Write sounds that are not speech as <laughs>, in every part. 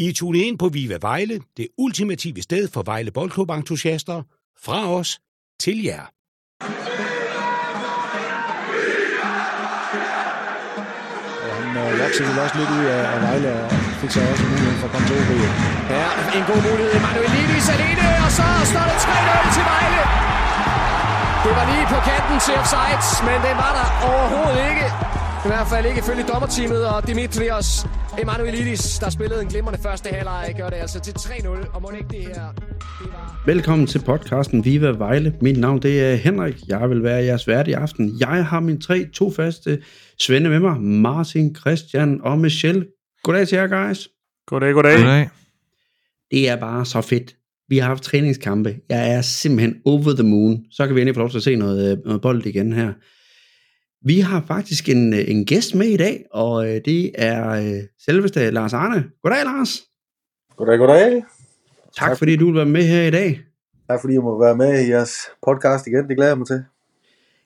I er tunet ind på Viva Vejle, det ultimative sted for Vejle Boldklub-entusiaster. Fra os til jer. Og han øh, voksede vel også lidt ud af, af Vejle og fik så også muligheden for at komme til OB. Ja, en god mulighed. Manuel Lidis alene, og så står det 3-0 til Vejle. Det var lige på kanten til offside, men den var der overhovedet ikke. I hvert fald ikke ifølge dommerteamet og Dimitrios Emanuelidis, der spillede en glimrende første halvleg, gør det altså til 3-0, og må ikke det her... Det var... Velkommen til podcasten Viva Vejle. Mit navn det er Henrik. Jeg vil være jeres vært i aften. Jeg har mine tre to faste svende med mig. Martin, Christian og Michelle. Goddag til jer, guys. Goddag, goddag. Goddag. Det er bare så fedt. Vi har haft træningskampe. Jeg er simpelthen over the moon. Så kan vi endelig få lov til at se noget, øh, noget bold igen her. Vi har faktisk en, øh, en gæst med i dag, og øh, det er øh, selveste Lars Arne. Goddag, Lars. Goddag, goddag. Tak fordi du vil være med her i dag. Tak fordi jeg må være med i jeres podcast igen. Det glæder jeg mig til.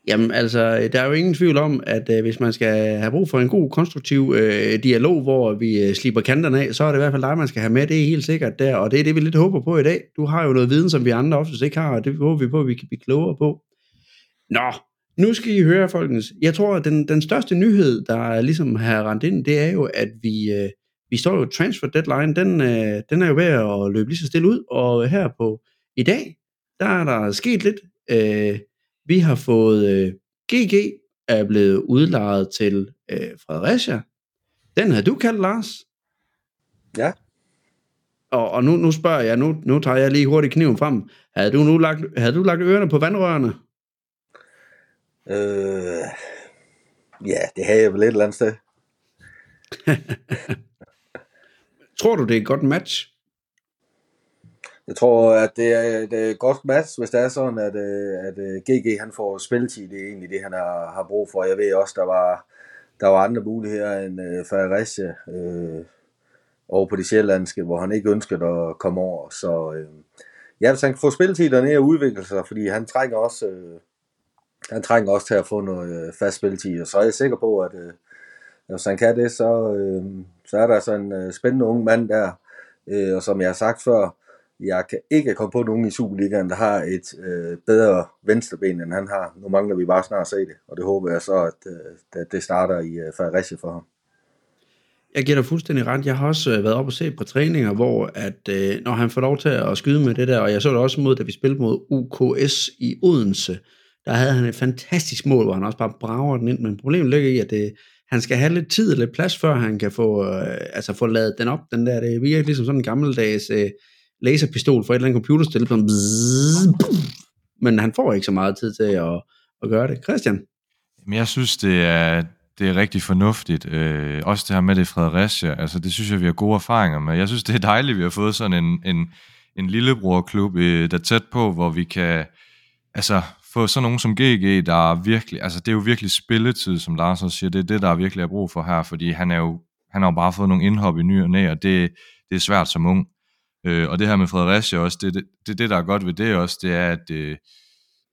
Jamen altså, der er jo ingen tvivl om, at øh, hvis man skal have brug for en god, konstruktiv øh, dialog, hvor vi øh, slipper kanterne af, så er det i hvert fald dig, man skal have med. Det er helt sikkert der, og det er det, vi lidt håber på i dag. Du har jo noget viden, som vi andre oftest ikke har, og det håber vi på, at vi kan blive klogere på. Nå, nu skal I høre, folkens. Jeg tror, at den, den største nyhed, der ligesom har rendt ind, det er jo, at vi, øh, vi står jo transfer deadline, den, øh, den er jo ved at løbe lige så stille ud, og her på i dag, der er der sket lidt. Øh, vi har fået øh, GG er blevet udlejet til øh, Fredericia. Den havde du kaldt, Lars. Ja. Og, og nu, nu spørger jeg, nu, nu tager jeg lige hurtigt kniven frem. Havde du nu lagt, havde du lagt ørerne på vandrørene? Øh, ja, det har jeg vel et eller andet sted. <laughs> Tror du, det er et godt match? Jeg tror, at det er, et godt match, hvis det er sådan, at, øh, at, GG han får spilletid. Det er egentlig det, han har, har brug for. Jeg ved også, der var, der var andre muligheder end uh, Fredericia øh, over på de sjællandske, hvor han ikke ønskede at komme over. Så øh, ja, hvis han kan få spilletid dernede og udvikle sig, fordi han trænger også... Øh, han trænger også til at få noget øh, fast spilletid, og så er jeg sikker på, at øh, hvis han kan det, så, øh, så er der sådan en øh, spændende ung mand der, øh, og som jeg har sagt før, jeg kan ikke komme på nogen i Superligaen, der har et øh, bedre venstreben, end han har. Nu mangler vi bare snart at se det, og det håber jeg så, at, øh, at det starter i øh, Fredericia for ham. Jeg giver dig fuldstændig ret. Jeg har også øh, været op og set på træninger, hvor at, øh, når han får lov til at skyde med det der, og jeg så det også mod, da vi spillede mod UKS i Odense, der havde han et fantastisk mål, hvor han også bare brager den ind, men problemet ligger i, at det, han skal have lidt tid og lidt plads, før han kan få, øh, altså få lavet den op, den der, det virker ligesom sådan en gammeldags øh, laserpistol for et eller andet computerspil, sådan bzzz, men han får ikke så meget tid til at, at gøre det. Christian? Men jeg synes, det er, det er rigtig fornuftigt. Øh, også det her med det Fredericia, altså det synes jeg, vi har gode erfaringer med. Jeg synes, det er dejligt, vi har fået sådan en, en, en lillebrorklub, øh, der er tæt på, hvor vi kan altså, for sådan nogen som GG, der er virkelig, altså det er jo virkelig spilletid, som Lars også siger, det er det, der virkelig er brug for her, fordi han er jo, han har jo bare fået nogle indhop i ny og næ, og det, det er svært som ung. Øh, og det her med Fredericia også, det, det, det, det, der er godt ved det også, det er, at øh,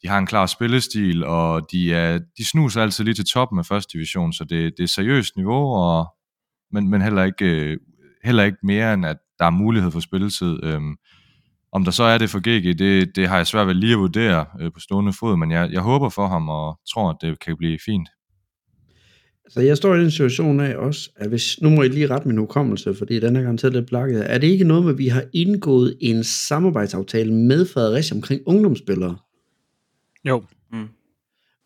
de har en klar spillestil, og de, er, de snuser altid lige til toppen af første division, så det, det er seriøst niveau, og, men, men heller, ikke, øh, heller ikke mere, end at der er mulighed for spilletid. Øh, om der så er det for GG, det, det har jeg svært ved lige at vurdere øh, på stående fod, men jeg, jeg håber for ham og tror, at det kan blive fint. Så jeg står i den situation af også, at hvis, nu må jeg lige rette min hukommelse, fordi den er garanteret lidt blakket. Er det ikke noget med, at vi har indgået en samarbejdsaftale med Fredericia omkring ungdomsspillere? Jo. Mm.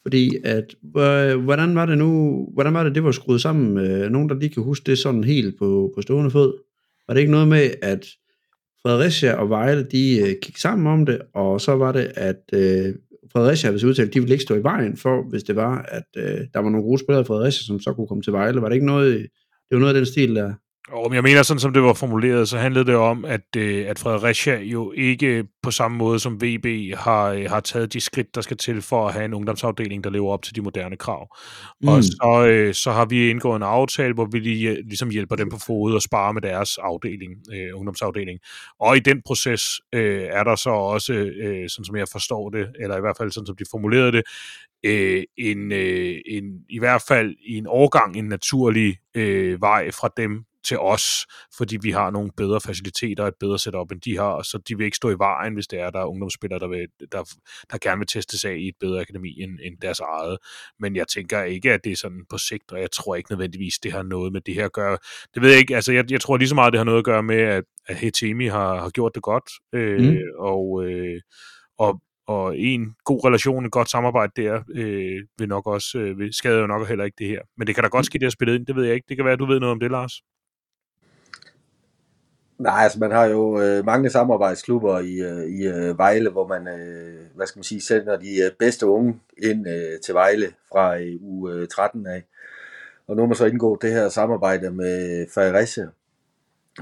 Fordi at, hvordan var det nu, hvordan var det, det var skruet sammen med nogen, der lige kan huske det sådan helt på, på stående fod? Var det ikke noget med, at Fredericia og Vejle, de øh, gik sammen om det, og så var det, at øh, Fredericia, hvis udtalt, de ville ikke stå i vejen for, hvis det var, at øh, der var nogle gode spillere i Fredericia, som så kunne komme til Vejle. Var det ikke noget, det var noget af den stil der? Og jeg mener, sådan som det var formuleret, så handlede det om, at, øh, at Fredericia jo ikke på samme måde som VB har, øh, har taget de skridt, der skal til for at have en ungdomsafdeling, der lever op til de moderne krav. Mm. Og så, øh, så har vi indgået en aftale, hvor vi lige, ligesom hjælper dem på fod og sparer med deres afdeling, øh, ungdomsafdeling. Og i den proces øh, er der så også, øh, sådan som jeg forstår det, eller i hvert fald sådan som de formulerede det, øh, en, øh, en, i hvert fald i en overgang en naturlig øh, vej fra dem til os, fordi vi har nogle bedre faciliteter og et bedre setup, end de har, så de vil ikke stå i vejen, hvis det er, der er ungdomsspillere, der, vil, der, der gerne vil teste sig i et bedre akademi end, end deres eget. Men jeg tænker ikke, at det er sådan på sigt, og jeg tror ikke nødvendigvis, det har noget med det her at gøre. Det ved jeg ikke, altså jeg, jeg tror lige så meget, det har noget at gøre med, at, at Hetemi har, har gjort det godt, øh, mm. og, øh, og og en god relation, et godt samarbejde der, øh, vil nok også, øh, vil skade jo nok heller ikke det her. Men det kan da godt ske, det har spillet ind, det ved jeg ikke. Det kan være, at du ved noget om det, Lars. Nej, altså man har jo øh, mange samarbejdsklubber i, øh, i øh, Vejle, hvor man, øh, hvad skal man sige, sender de øh, bedste unge ind øh, til Vejle fra øh, u øh, 13 af. Og nu har man så indgået det her samarbejde med Fredericia,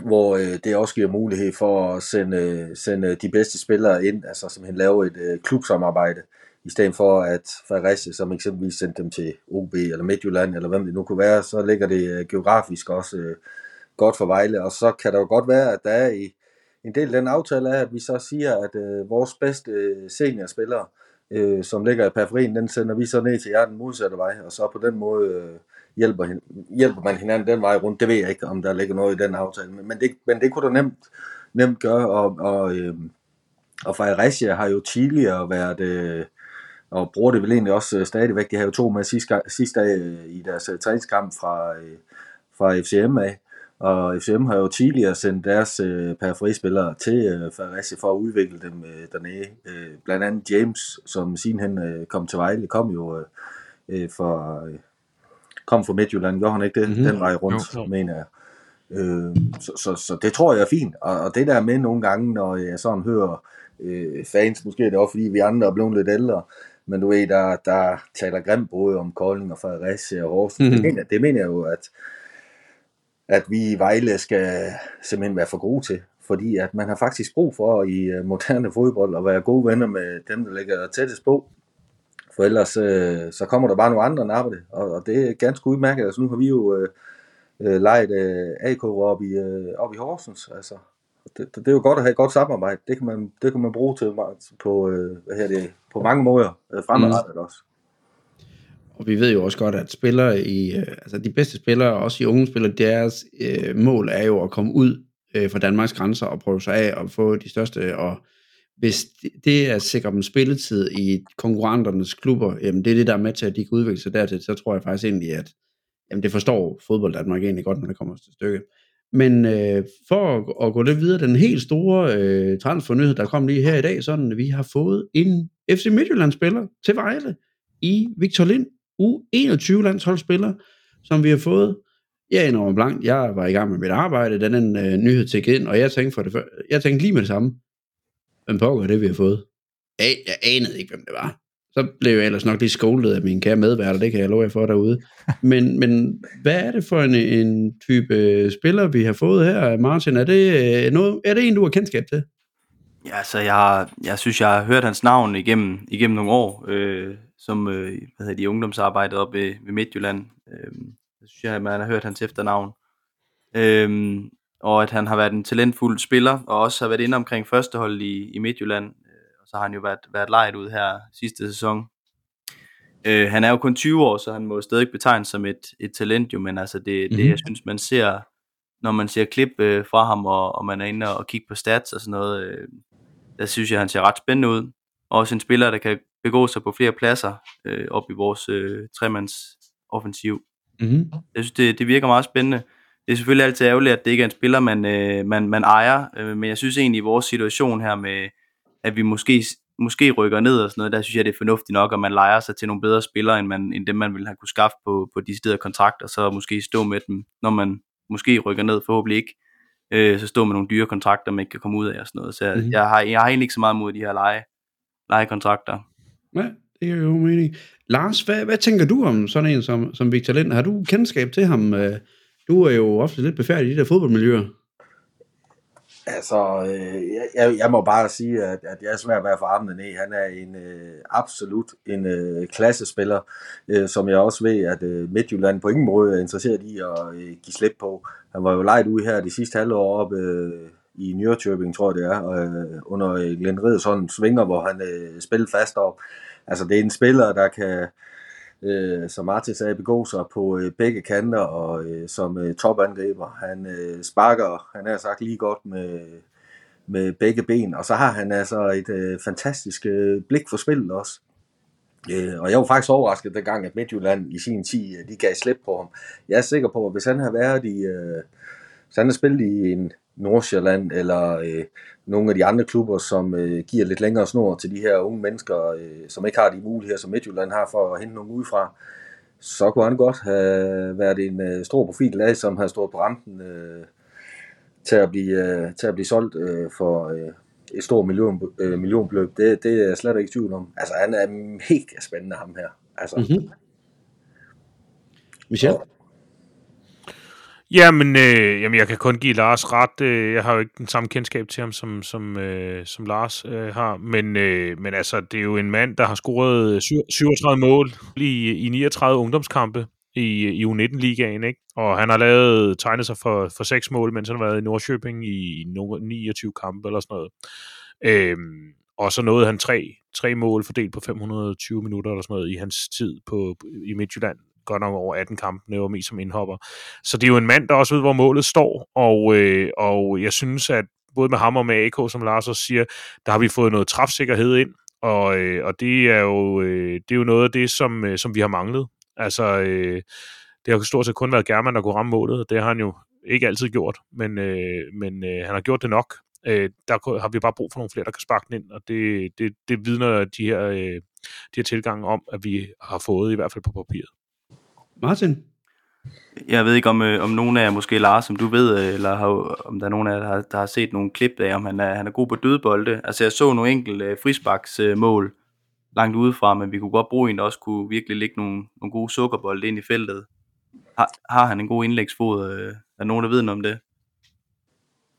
hvor øh, det også giver mulighed for at sende, sende de bedste spillere ind, altså simpelthen lave et øh, klubsamarbejde, i stedet for at Fredericia, som eksempelvis sendte dem til OB eller Midtjylland, eller hvem det nu kunne være, så ligger det øh, geografisk også øh, godt for Vejle, og så kan der jo godt være, at der er i en del af den aftale er, at vi så siger, at øh, vores bedste øh, seniorspillere, øh, som ligger i periferien, den sender vi så ned til jer den modsatte vej, og så på den måde øh, hjælper, hjælper man hinanden den vej rundt. Det ved jeg ikke, om der ligger noget i den aftale, men det, men det kunne du nemt, nemt gøre, og, og, øh, og Fajresia har jo tidligere været, øh, og bruger det vel egentlig også øh, stadigvæk, de har jo to med sidste, sidste dag i deres træningskamp fra, øh, fra FCM af, og FCM har jo tidligere sendt deres øh, periferispillere til øh, Fredericia for at udvikle dem øh, dernede. Øh, blandt andet James, som sidenhen øh, kom til Vejle, kom jo øh, øh for, øh, kom fra Midtjylland, gjorde han ikke det? Mm-hmm. Den vej rundt, jo. mener jeg. Øh, så, så, så det tror jeg er fint. Og, og det der med nogle gange, når jeg sådan hører øh, fans, måske er det også fordi vi andre er blevet lidt ældre, men du ved, der, der taler grimt både om Kolding og Fredericia og Horsens. Mm-hmm. Det, mener, det mener jeg jo, at at vi i Vejle skal simpelthen være for gode til. Fordi at man har faktisk brug for i øh, moderne fodbold at være gode venner med dem, der ligger tættest på. For ellers øh, så kommer der bare nogle andre napper det. Og, og det er ganske udmærket. Altså nu har vi jo øh, øh, lejet øh, AK op i, øh, op i Horsens. Altså, det, det, er jo godt at have et godt samarbejde. Det kan man, det kan man bruge til på, øh, hvad her det, på mange måder øh, fremadrettet mm. også. Og vi ved jo også godt, at spillere i, øh, altså de bedste spillere, også i unge spillere, deres øh, mål er jo at komme ud øh, fra Danmarks grænser og prøve sig af og få de største. Og hvis det er at sikre dem spilletid i konkurrenternes klubber, jamen det er det, der er med til, at de kan udvikle sig dertil, så tror jeg faktisk egentlig, at jamen det forstår fodbold Danmark egentlig godt, når det kommer til stykket. Men øh, for at, at gå lidt videre, den helt store øh, transfernyhed, der kom lige her i dag, sådan at vi har fået en FC Midtjylland-spiller til Vejle i Victor Lind, U21-landsholdsspiller, som vi har fået. Jeg er enormt blank. Jeg var i gang med mit arbejde, da den øh, nyhed tækkede ind, og jeg tænkte, for det, jeg tænkte lige med det samme. Hvem pågår det, vi har fået? Jeg, jeg anede ikke, hvem det var. Så blev jeg ellers nok lige skolet af min kære medværter, det kan jeg love jer for derude. <laughs> Men, men hvad er det for en, en type spiller, vi har fået her, Martin? Er det, øh, noget, er det en, du har kendskab til? Ja, så jeg, jeg synes, jeg har hørt hans navn igennem, igennem nogle år. Øh, som øh, hvad hedder de, ungdomsarbejdet op ved, ved Midtjylland. Øh, jeg synes jeg, man har hørt hans efternavn. Øh, og at han har været en talentfuld spiller, og også har været inde omkring førstehold i, i Midtjylland. Øh, og så har han jo været, været lejet ud her sidste sæson. Øh, han er jo kun 20 år, så han må stadig betegnes som et, et talent, jo, men altså det, mm-hmm. det, mhm. jeg synes, man ser, når man ser klip øh, fra ham, og, og man er inde og kigger på stats og sådan noget, øh, der synes jeg, han ser ret spændende ud. Og også en spiller, der kan begå sig på flere pladser øh, op i vores øh, tremands offensiv. Mm-hmm. Jeg synes, det, det virker meget spændende. Det er selvfølgelig altid ærgerligt, at det ikke er en spiller, man, øh, man, man ejer, øh, men jeg synes egentlig i vores situation her med, at vi måske, måske rykker ned og sådan noget, der synes jeg, det er fornuftigt nok, at man leger sig til nogle bedre spillere, end, man, end dem, man ville have kunne skaffe på, på de steder kontrakter, så måske stå med dem, når man måske rykker ned, forhåbentlig ikke, øh, så stå med nogle dyre kontrakter, man ikke kan komme ud af og sådan noget. Så jeg, mm-hmm. jeg, har, jeg har egentlig ikke så meget mod de her leje, lejekontrakter. Ja, det er jo mening. Lars, hvad, hvad tænker du om sådan en som, som Victor Lind? Har du kendskab til ham? Øh, du er jo ofte lidt befærdig i de der fodboldmiljøer. Altså, øh, jeg, jeg må bare sige, at, at jeg er svært at være for armene ned. Han er en øh, absolut en øh, klassespiller, øh, som jeg også ved, at øh, Midtjylland på ingen måde er interesseret i at øh, give slip på. Han var jo lejet ud her de sidste halvår op øh, i Nürrköping, tror jeg det er, øh, under øh, Glenn Riddersson svinger, hvor han øh, spiller fast op. Altså det er en spiller, der kan, øh, som Martin sagde, begå sig på øh, begge kanter, og øh, som øh, topangriber. Han øh, sparker, han er sagt lige godt med, med begge ben, og så har han altså et øh, fantastisk øh, blik for spillet også. Øh, og jeg var faktisk overrasket dengang, at Midtjylland i sin tid, øh, de gav slip på ham. Jeg er sikker på, at hvis han har været i, øh, hvis han har spillet i en Nordsjælland eller øh, nogle af de andre klubber, som øh, giver lidt længere snor til de her unge mennesker, øh, som ikke har de muligheder, som Midtjylland har for at hente nogen udefra, så kunne han godt have været en øh, stor profil af, som har stået på rampen øh, til, at blive, øh, til at blive solgt øh, for øh, et stort million, øh, millionbeløb. Det, det er jeg slet ikke i tvivl om. Altså, han er mega spændende, ham her. Altså, Mm-hmm. Michel? Og- Jamen, øh, jamen, jeg kan kun give Lars ret. Øh, jeg har jo ikke den samme kendskab til ham, som, som, øh, som Lars øh, har. Men, øh, men altså, det er jo en mand, der har scoret øh, 37 mål i, i 39 ungdomskampe i, i U19-ligaen, ikke? Og han har lavet, tegnet sig for, for seks mål, mens han har været i Nordköping i 29 kampe eller sådan noget. Øhm, og så nåede han tre, tre mål fordelt på 520 minutter eller sådan noget i hans tid på, i Midtjylland. Godt nok over 18 kampe, det var mest som indhopper. Så det er jo en mand, der også ved, hvor målet står, og, øh, og jeg synes, at både med ham og med AK, som Lars også siger, der har vi fået noget træfsikkerhed ind, og, øh, og det, er jo, øh, det er jo noget af det, som, øh, som vi har manglet. Altså, øh, det har jo stort set kun været German, der kunne ramme målet, og det har han jo ikke altid gjort, men, øh, men øh, han har gjort det nok. Øh, der har vi bare brug for nogle flere, der kan sparke den ind, og det, det, det vidner de her, øh, de her tilgange om, at vi har fået, i hvert fald på papiret. Martin? Jeg ved ikke, om, øh, om nogen af jer, måske Lars, som du ved, øh, eller har, om der er nogen af jer, der har, der har set nogle klip af, om han er, han er god på dødbolde. Altså, jeg så nogle enkelte øh, frisbaksmål øh, langt udefra, men vi kunne godt bruge en, der også kunne virkelig lægge nogle, nogle gode sukkerbolde ind i feltet. Har, har han en god indlægsfod? Øh, er der nogen, der ved noget om det?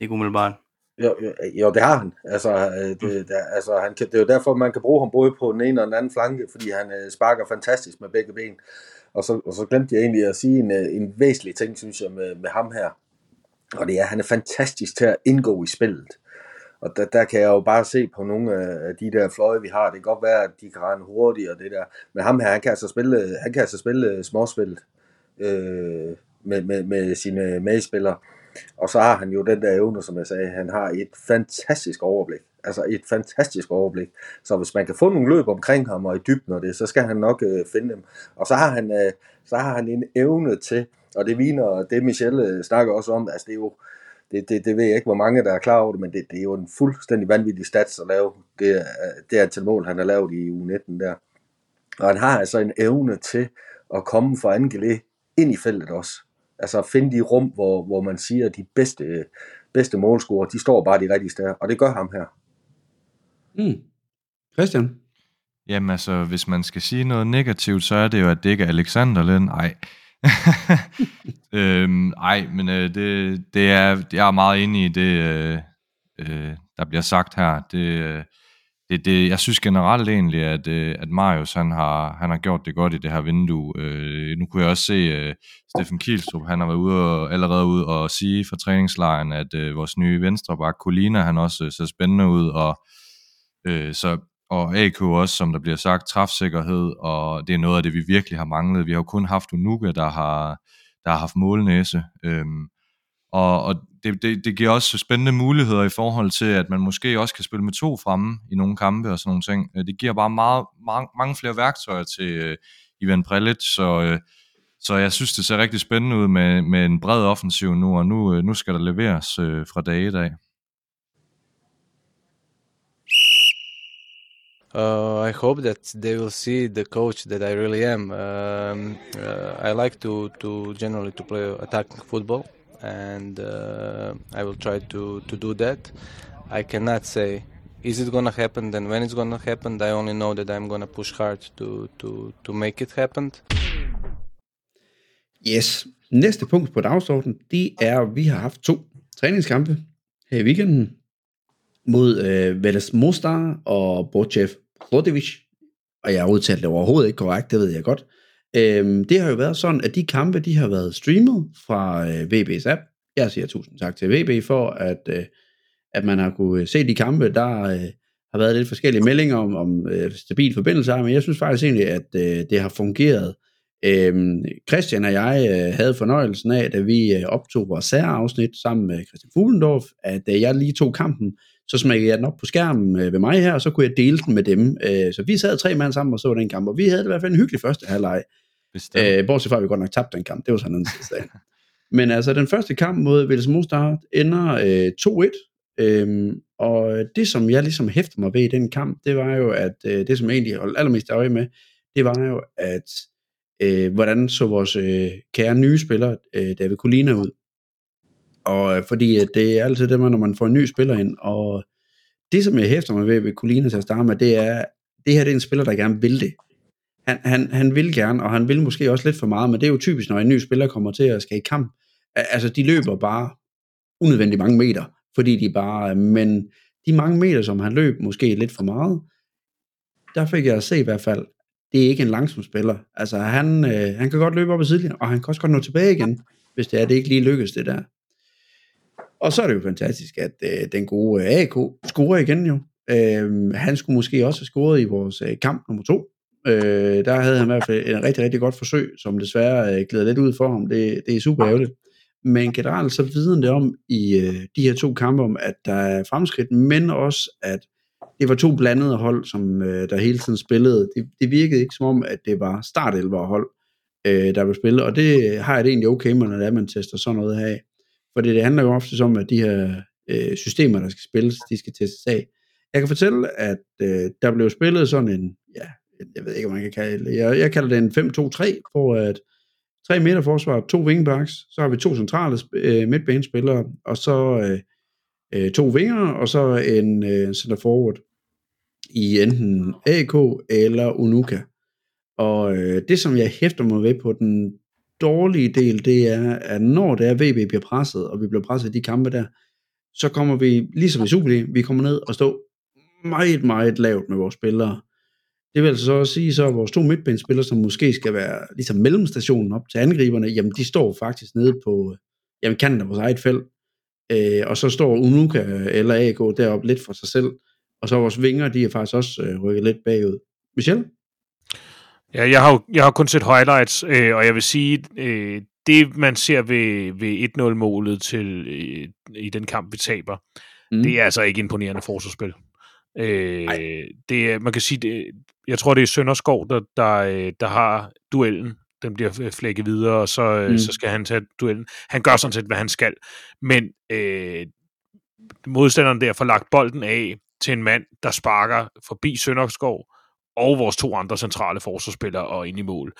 Ikke umiddelbart. Jo, jo, jo, det har han. Altså, øh, det, der, altså han kan, det er jo derfor, man kan bruge ham både på den ene og den anden flanke, fordi han øh, sparker fantastisk med begge ben. Og så, og så glemte jeg egentlig at sige en, øh, en væsentlig ting, synes jeg, med, med ham her. Og det er, at han er fantastisk til at indgå i spillet. Og der, der kan jeg jo bare se på nogle af de der fløje, vi har. Det kan godt være, at de kan rende hurtigt og det der. Men ham her, han kan altså spille, han kan altså spille øh, småspillet øh, med, med, med sine medspillere. Og så har han jo den der evne, som jeg sagde, han har et fantastisk overblik. Altså et fantastisk overblik. Så hvis man kan få nogle løb omkring ham og i dybden og det, så skal han nok øh, finde dem. Og så har han, øh, så har han en evne til, og det viner det Michelle øh, snakker også om, altså det er jo, det, det, det ved jeg ikke, hvor mange der er klar over det, men det, det er jo en fuldstændig vanvittig stats at lave det, øh, det det antal mål, han har lavet i U19 der. Og han har altså en evne til at komme fra Angele ind i feltet også. Altså at finde de rum, hvor, hvor man siger, at de bedste, øh, bedste målscorer, de står bare de rigtige steder, og det gør ham her. Mm. Christian? Jamen altså, hvis man skal sige noget negativt, så er det jo, at det ikke er Alexander Lind. Ej. <laughs> øhm, ej, men øh, det, det er, jeg er meget enig i det, øh, øh, der bliver sagt her. Det, øh, det, det, jeg synes generelt egentlig, at, øh, at Marius han har, han har gjort det godt i det her vindue. Øh, nu kunne jeg også se, øh, Steffen Kielstrup, han har været ude og, allerede ude og sige fra træningslejren, at øh, vores nye venstreback, Colina, han også øh, ser spændende ud, og øh, så og AK også, som der bliver sagt, træfsikkerhed, og det er noget af det, vi virkelig har manglet. Vi har jo kun haft Unuka, der har, der har haft målnæse, øhm, og, og det, det, det giver også spændende muligheder i forhold til, at man måske også kan spille med to fremme i nogle kampe og sådan nogle ting. Øh, det giver bare meget, mange, mange flere værktøjer til øh, Ivan Prelic, så, øh, så jeg synes, det ser rigtig spændende ud med, med en bred offensiv nu, og nu, øh, nu skal der leveres øh, fra dag i dag. Uh, I hope that they will see the coach that I really am. Um, uh, I like to, to generally to play attacking football, and uh, I will try to, to do that. I cannot say is it gonna happen, and when it's gonna happen. I only know that I'm gonna push hard to to to make it happen. Yes. Næste punkt på dagsordenen, det er, at vi har haft to træningskampe her i weekenden mod øh, Veles Mostar og Borchev Rodevic. Og jeg har udtalt det overhovedet ikke korrekt, det ved jeg godt. Øhm, det har jo været sådan, at de kampe, de har været streamet fra øh, VB's app. Jeg siger tusind tak til VB for, at, øh, at man har kunne øh, se de kampe. Der øh, har været lidt forskellige meldinger om, om øh, stabil forbindelse, men jeg synes faktisk egentlig, at øh, det har fungeret. Øhm, Christian og jeg øh, havde fornøjelsen af, da vi øh, optog vores særafsnit sammen med Christian Fuglendorf, at øh, jeg lige tog kampen, så smækkede jeg den op på skærmen øh, ved mig her, og så kunne jeg dele den med dem. Øh, så vi sad tre mand sammen og så den kamp, og vi havde det i hvert fald en hyggelig første halvleg. Øh, bortset fra, at vi godt nok tabte den kamp, det var sådan en sag. <laughs> Men altså, den første kamp mod Vils Mostard ender øh, 2-1, øhm, og det, som jeg ligesom hæfter mig ved i den kamp, det var jo, at øh, det, som jeg egentlig holdt allermest øje med, det var jo, at øh, hvordan så vores øh, kære nye spiller, øh, David Colina, ud. Og øh, fordi at det er altid det, når man får en ny spiller ind, og det, som jeg hæfter mig ved ved Colina til at starte med, det er, det her det er en spiller, der gerne vil det. Han, han, han vil gerne, og han vil måske også lidt for meget, men det er jo typisk, når en ny spiller kommer til at skal i kamp. Altså, de løber bare unødvendigt mange meter, fordi de bare, men de mange meter, som han løb, måske lidt for meget, der fik jeg at se i hvert fald, det er ikke en langsom spiller. Altså, han, øh, han kan godt løbe op ad sidelinjen, og han kan også godt nå tilbage igen, hvis det er, det ikke lige lykkes, det der. Og så er det jo fantastisk, at øh, den gode øh, AK scorer igen jo. Øh, han skulle måske også have scoret i vores øh, kamp nummer to. Øh, der havde han i hvert fald en rigtig, rigtig godt forsøg, som desværre øh, glæder lidt ud for ham. Det, det er super ærgerligt. Men generelt så viden det om i øh, de her to kampe om, at der er fremskridt, men også at det var to blandede hold, som øh, der hele tiden spillede. Det, det virkede ikke som om, at det var startelver hold, øh, der blev spillet, og det har jeg det egentlig okay med, når det er, man tester sådan noget her af. For det, det handler jo ofte om, at de her øh, systemer, der skal spilles, de skal testes af. Jeg kan fortælle, at øh, der blev spillet sådan en, ja, jeg ved ikke, om man kan kalde det. Jeg, jeg kalder det en 5-2-3, hvor at tre midterforsvar, to wingbacks, så har vi to centrale øh, midtbanespillere, og så øh, øh, to vinger, og så en øh, center forward i enten AK eller Unuka. Og øh, det, som jeg hæfter mig ved på den dårlige del, det er, at når det er VB bliver presset, og vi bliver presset i de kampe der, så kommer vi, ligesom i Superliga, vi kommer ned og står meget, meget lavt med vores spillere. Det vil altså så også sige, så vores to midtbanespillere, som måske skal være ligesom mellemstationen op til angriberne, jamen de står faktisk nede på, jamen kanten af vores eget felt, øh, og så står Unuka eller AK deroppe lidt for sig selv, og så vores vinger, de er faktisk også øh, rykket lidt bagud. Michel? Ja, jeg har, jo, jeg har kun set highlights, øh, og jeg vil sige, øh, det man ser ved, ved 1-0-målet til øh, i den kamp, vi taber, mm. det er altså ikke imponerende forsvarsspil. Øh, det man kan sige, det, jeg tror, det er Sønderskov, der, der, øh, der har duellen. Den bliver flækket videre, og så, øh, mm. så skal han tage duellen. Han gør sådan set, hvad han skal. Men øh, modstanderen der får lagt bolden af til en mand, der sparker forbi Sønderskov, og vores to andre centrale forsvarsspillere og ind i mål.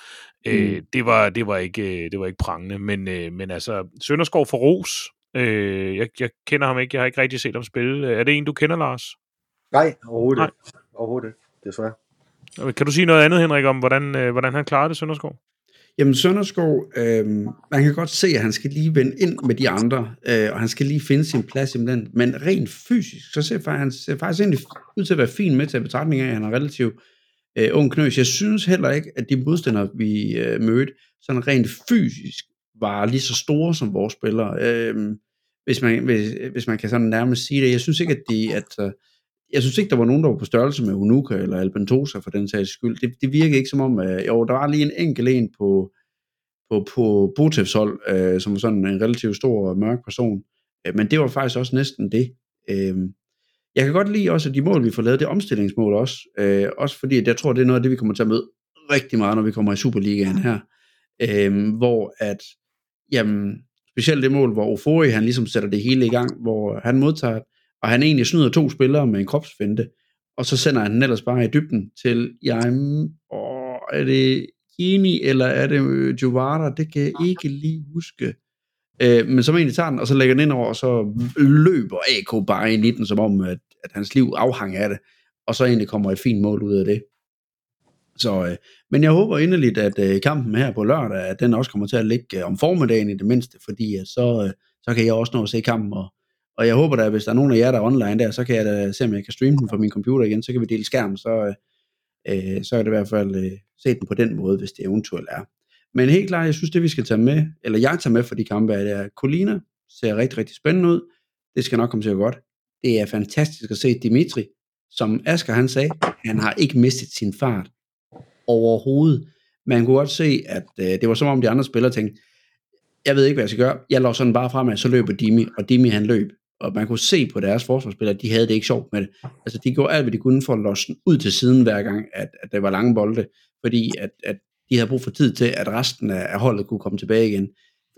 Mm. Øh, det, var, det, var ikke, det var ikke prangende, men, øh, men altså, Sønderskov for ros. Øh, jeg, jeg kender ham ikke, jeg har ikke rigtig set ham spille. Er det en, du kender, Lars? Nej, overhovedet Nej. ikke. Overhovedet ikke, desværre. Kan du sige noget andet, Henrik, om hvordan, øh, hvordan han klarede det, Sønderskov? Jamen Sønderskov, øh, man kan godt se, at han skal lige vende ind med de andre, øh, og han skal lige finde sin plads i den. Men rent fysisk, så ser han ser faktisk egentlig ud til at være fin med til betragtning af, at han er relativt øh, ung knøs. Jeg synes heller ikke, at de modstandere, vi øh, mødte, sådan rent fysisk var lige så store som vores spillere. Øh, hvis, man, hvis, hvis man kan sådan nærmest sige det. Jeg synes ikke, at de... At, øh, jeg synes ikke, der var nogen, der var på størrelse med Unuka eller Albentosa for den sags skyld. Det, det virkede ikke som om, at jo, der var lige en enkelt en på, på, på Botevs hold, øh, som var sådan en relativt stor og mørk person. Øh, men det var faktisk også næsten det. Øh, jeg kan godt lide også, at de mål, vi får lavet, det er omstillingsmål også. Øh, også fordi, at jeg tror, det er noget af det, vi kommer til at møde rigtig meget, når vi kommer i Superligaen her. Øh, hvor at, jamen, specielt det mål, hvor Ofori, han ligesom sætter det hele i gang, hvor han modtager og han egentlig snyder to spillere med en kropsfinte, og så sender han den ellers bare i dybden til, jamen, åh, er det Gini, eller er det øh, Jovara, det kan jeg ikke lige huske. Øh, men som egentlig tager den, og så lægger den ind over, og så løber AK bare ind i den, som om, at, at hans liv afhang af det, og så egentlig kommer et fint mål ud af det. Så, øh, men jeg håber inderligt, at øh, kampen her på lørdag, at den også kommer til at ligge øh, om formiddagen i det mindste, fordi at så, øh, så kan jeg også nå at se kampen, og, og jeg håber da, hvis der er nogen af jer, der er online der, så kan jeg da se, om jeg kan streame den fra min computer igen, så kan vi dele skærmen, så, øh, øh, så er det i hvert fald øh, se den på den måde, hvis det eventuelt er. Men helt klart, jeg synes, det vi skal tage med, eller jeg tager med for de kampe, er, at er Colina, ser rigtig, rigtig spændende ud. Det skal nok komme til at gå godt. Det er fantastisk at se Dimitri. som Asger han sagde, han har ikke mistet sin fart overhovedet. Man kunne godt se, at øh, det var som om de andre spillere tænkte, jeg ved ikke, hvad jeg skal gøre. Jeg lå sådan bare fremad, så løber Dimi, og Dimi han løb. Og man kunne se på deres forsvarsspillere, at de havde det ikke sjovt med det. Altså, de gjorde alt, hvad de kunne for at losse ud til siden hver gang, at, at der var lange bolde, fordi at, at de havde brug for tid til, at resten af, af holdet kunne komme tilbage igen.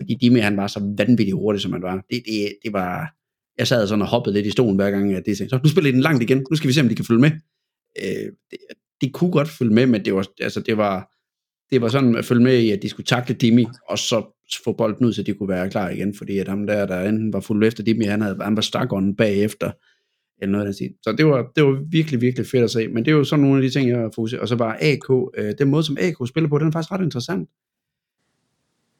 Fordi Dimi, han var så vanvittigt hurtig, som han var. Det, det, det var... Jeg sad sådan og hoppede lidt i stolen hver gang, at det sagde, så nu spiller de den langt igen, nu skal vi se, om de kan følge med. Øh, det, de kunne godt følge med, men det var, altså, det var, det var sådan at følge med i, at de skulle takle Dimi, og så få bolden ud, så de kunne være klar igen, fordi at ham der, der enten var fuld efter Dimi, han, havde, han var stak bagefter, eller noget af den Så det var, det var virkelig, virkelig fedt at se, men det er jo sådan nogle af de ting, jeg fokuserer Og så bare AK, øh, den måde, som AK spiller på, den er faktisk ret interessant.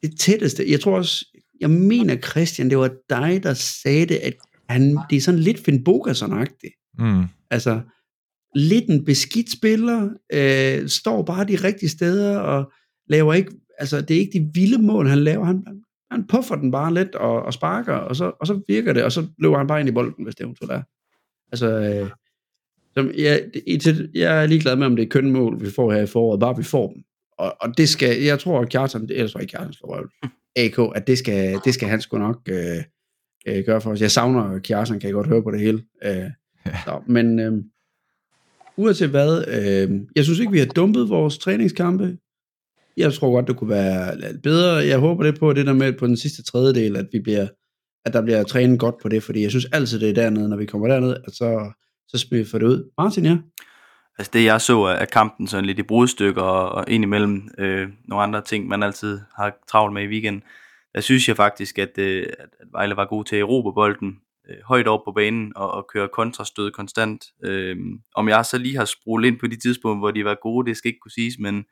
Det tætteste, jeg tror også, jeg mener Christian, det var dig, der sagde det, at han, det er sådan lidt Finn Bogason-agtigt. Mm. Altså, lidt en beskidt spiller, øh, står bare de rigtige steder, og laver ikke, altså det er ikke de vilde mål, han laver, han, han puffer den bare lidt, og, og sparker, og så, og så virker det, og så løber han bare ind i bolden, hvis det eventuelt er. Altså, øh, som, jeg, det, jeg er ligeglad med, om det er kønmål, vi får her i foråret, bare vi får dem. Og, og det skal, jeg tror, at Kjartan, ellers var ikke Kjartan slår AK, at det skal, det skal han sgu nok øh, øh, gøre for os. Jeg savner Kjartan, kan jeg godt høre på det hele. Øh, <laughs> ja. så, men øh, uanset hvad, øh, jeg synes ikke, vi har dumpet vores træningskampe. Jeg tror godt, det kunne være lidt bedre. Jeg håber det på det der med på den sidste tredjedel, at vi bliver at der bliver trænet godt på det, fordi jeg synes altid, det er dernede, når vi kommer derned, at så, så spiller vi for det ud. Martin, ja? Altså det, jeg så af kampen sådan lidt i brudstykker og, og indimellem øh, nogle andre ting, man altid har travlt med i weekenden, der synes jeg faktisk, at, øh, at Vejle var god til at erobre bolden øh, højt op på banen og, og køre kontrastød konstant. Øh, om jeg så lige har sprugt ind på de tidspunkter, hvor de var gode, det skal ikke kunne siges, men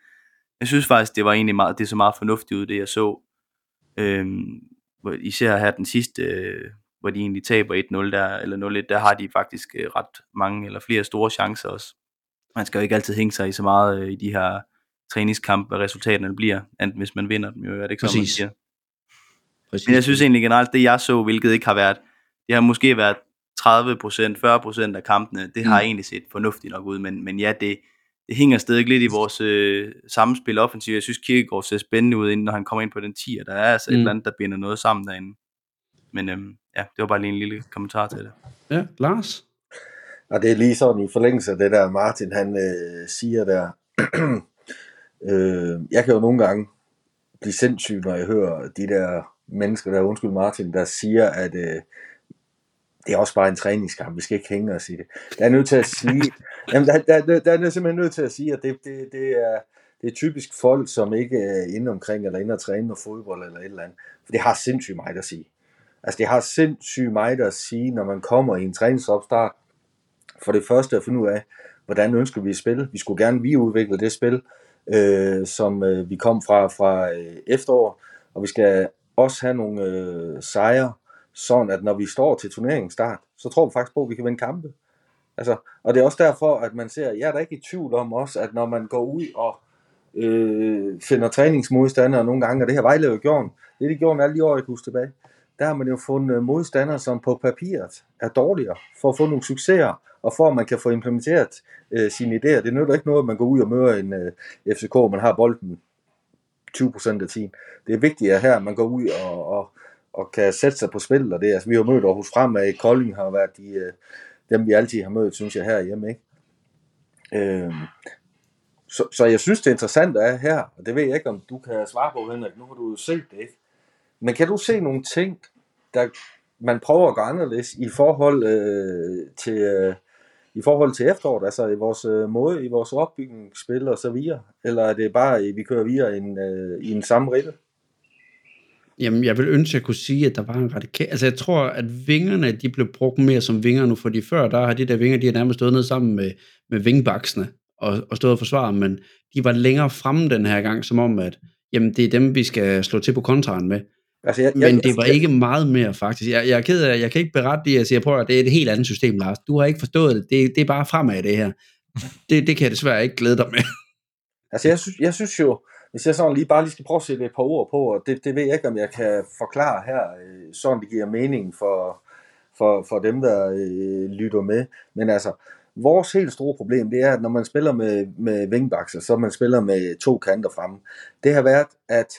jeg synes faktisk, det var egentlig meget, det så meget fornuftigt ud, det jeg så. Øh, især her den sidste, øh, hvor de egentlig taber 1-0 der, eller 0-1, der har de faktisk øh, ret mange eller flere store chancer også. Man skal jo ikke altid hænge sig i så meget øh, i de her træningskampe, hvad resultaterne bliver, enten hvis man vinder dem, jo er det ikke sådan, man siger. Præcis. Men jeg synes egentlig generelt, det jeg så, hvilket ikke har været, det har måske været 30%, 40% af kampene, det har mm. egentlig set fornuftigt nok ud, men, men ja, det, det hænger stadig lidt i vores øh, samspil offensivt. Jeg synes, Kirkegaard ser spændende ud, når han kommer ind på den 10, og der er altså mm. et eller andet, der binder noget sammen derinde. Men øhm, ja, det var bare lige en lille kommentar til det. Ja, Lars? Og det er lige sådan i forlængelse af det der, Martin han øh, siger der. <clears throat> øh, jeg kan jo nogle gange blive sindssyg, når jeg hører de der mennesker der, undskyld Martin, der siger, at øh, det er også bare en træningskamp, vi skal ikke hænge os i det. Jeg er nødt til at sige, <laughs> jamen, der, der, der, der er simpelthen nødt til at sige, at det, det, det, er, det er typisk folk, som ikke er inde omkring, eller inde og træne noget fodbold, eller et eller andet. For det har sindssygt meget at sige. Altså det har sindssygt meget at sige, når man kommer i en træningsopstart. For det første at finde ud af, hvordan ønsker vi at spille. Vi skulle gerne vi udvikle det spil, øh, som øh, vi kom fra fra øh, efterår, og vi skal også have nogle øh, sejre, sådan at når vi står til turneringsstart, så tror vi faktisk på, at vi kan vinde kampe. Altså, og det er også derfor, at man ser, jeg er da ikke i tvivl om også, at når man går ud og øh, finder træningsmodstandere nogle gange, og det her Vejle jo gjort, det det gjorde alle de år, jeg husker tilbage, der har man jo fundet øh, modstandere, som på papiret er dårligere, for at få nogle succeser, og for at man kan få implementeret øh, sine idéer. Det nytter ikke noget, at man går ud og møder en øh, FCK, og man har bolden 20% af tiden. Det er vigtigt at her, at man går ud og, og, og kan sætte sig på spil, og det altså, vi har mødt Aarhus Fremad, Kolding har været de, øh, dem, vi altid har mødt, synes jeg, herhjemme, ikke? Øh, så, så jeg synes, det interessante er her, og det ved jeg ikke, om du kan svare på, Henrik, nu har du jo set det, ikke? Men kan du se nogle ting, der man prøver at gøre anderledes i forhold øh, til øh, i forhold til efteråret, altså i vores øh, måde, i vores opbygning, spil og så videre? Eller er det bare, at vi kører videre en, øh, i en samme rille? Jamen, jeg vil ønske, at jeg kunne sige, at der var en radikal... Altså, jeg tror, at vingerne, de blev brugt mere som vinger nu, fordi før, der har de der vinger, de har nærmest stået ned sammen med, med vingbaksene og, og stået og forsvaret, men de var længere fremme den her gang, som om, at jamen, det er dem, vi skal slå til på kontraren med. Altså, jeg, jeg, Men det var jeg, ikke meget mere, faktisk. Jeg, jeg er ked af, jeg kan ikke berette det, jeg siger, prøv at det er et helt andet system, Lars. Du har ikke forstået det. Det, det er bare fremad, det her. Det, det kan jeg desværre ikke glæde dig med. <laughs> Altså, jeg synes, jeg synes jo, hvis jeg sådan lige bare lige skal prøve at sætte et par ord på, og det, det ved jeg ikke, om jeg kan forklare her, øh, sådan det giver mening for, for, for dem, der øh, lytter med. Men altså, vores helt store problem, det er, at når man spiller med, med wingbacks, så man spiller med to kanter fremme, det har været, at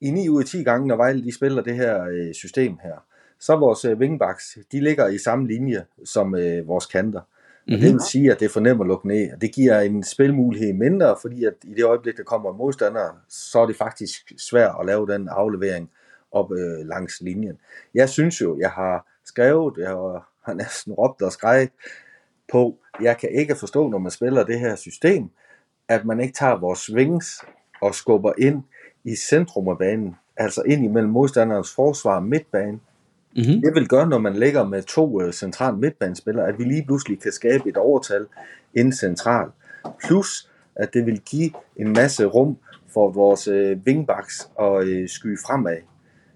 i 9 ud af 10 gange, når Vejle de spiller det her øh, system her, så vores øh, wingbacks, de ligger i samme linje som øh, vores kanter. Mm-hmm. Og det vil sige, at det er for nemt at lukke ned. Og det giver en spilmulighed mindre, fordi at i det øjeblik, der kommer en modstander, så er det faktisk svært at lave den aflevering op øh, langs linjen. Jeg synes jo, jeg har skrevet, jeg har, <laughs> har næsten råbt og skreget på, jeg kan ikke forstå, når man spiller det her system, at man ikke tager vores swings og skubber ind i centrum af banen, altså ind imellem modstanderens forsvar og midtbane. Mm-hmm. Det vil gøre, når man ligger med to øh, centrale midtbanespillere, at vi lige pludselig kan skabe et overtal ind centralt. Plus, at det vil give en masse rum for vores øh, wingbacks at øh, skyde fremad.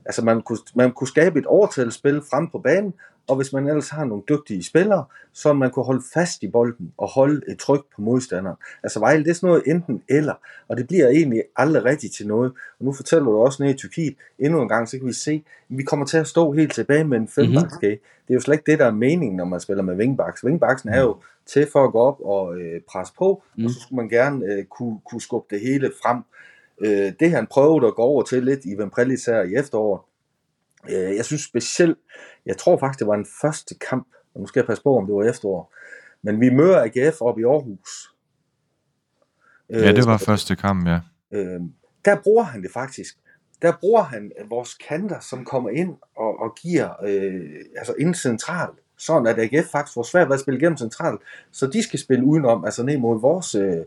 Altså man kunne, man kunne skabe et overtalsspil frem på banen, og hvis man ellers har nogle dygtige spillere, så man kunne holde fast i bolden og holde et tryk på modstanderen. Altså Vejle, det er sådan noget enten eller, og det bliver egentlig aldrig rigtigt til noget. Og nu fortæller du også nede i Tyrkiet, endnu en gang, så kan vi se, at vi kommer til at stå helt tilbage med en fembackskage. Mm-hmm. Det er jo slet ikke det, der er meningen, når man spiller med wingbacks. Wingbacksen er jo til for at gå op og øh, presse på, mm. og så skulle man gerne øh, kunne, kunne skubbe det hele frem. Øh, det han prøvede at gå over til lidt i Vemprellis her i efteråret, Øh, jeg synes specielt, jeg tror faktisk, det var en første kamp, og nu skal jeg passe på, om det var efterår, men vi møder AGF op i Aarhus. Ja, det var første kamp, ja. Øh, der bruger han det faktisk. Der bruger han vores kanter, som kommer ind og, og giver, øh, altså ind centralt, sådan at AGF faktisk får svært ved at spille gennem centralt, så de skal spille udenom, altså ned mod vores, øh,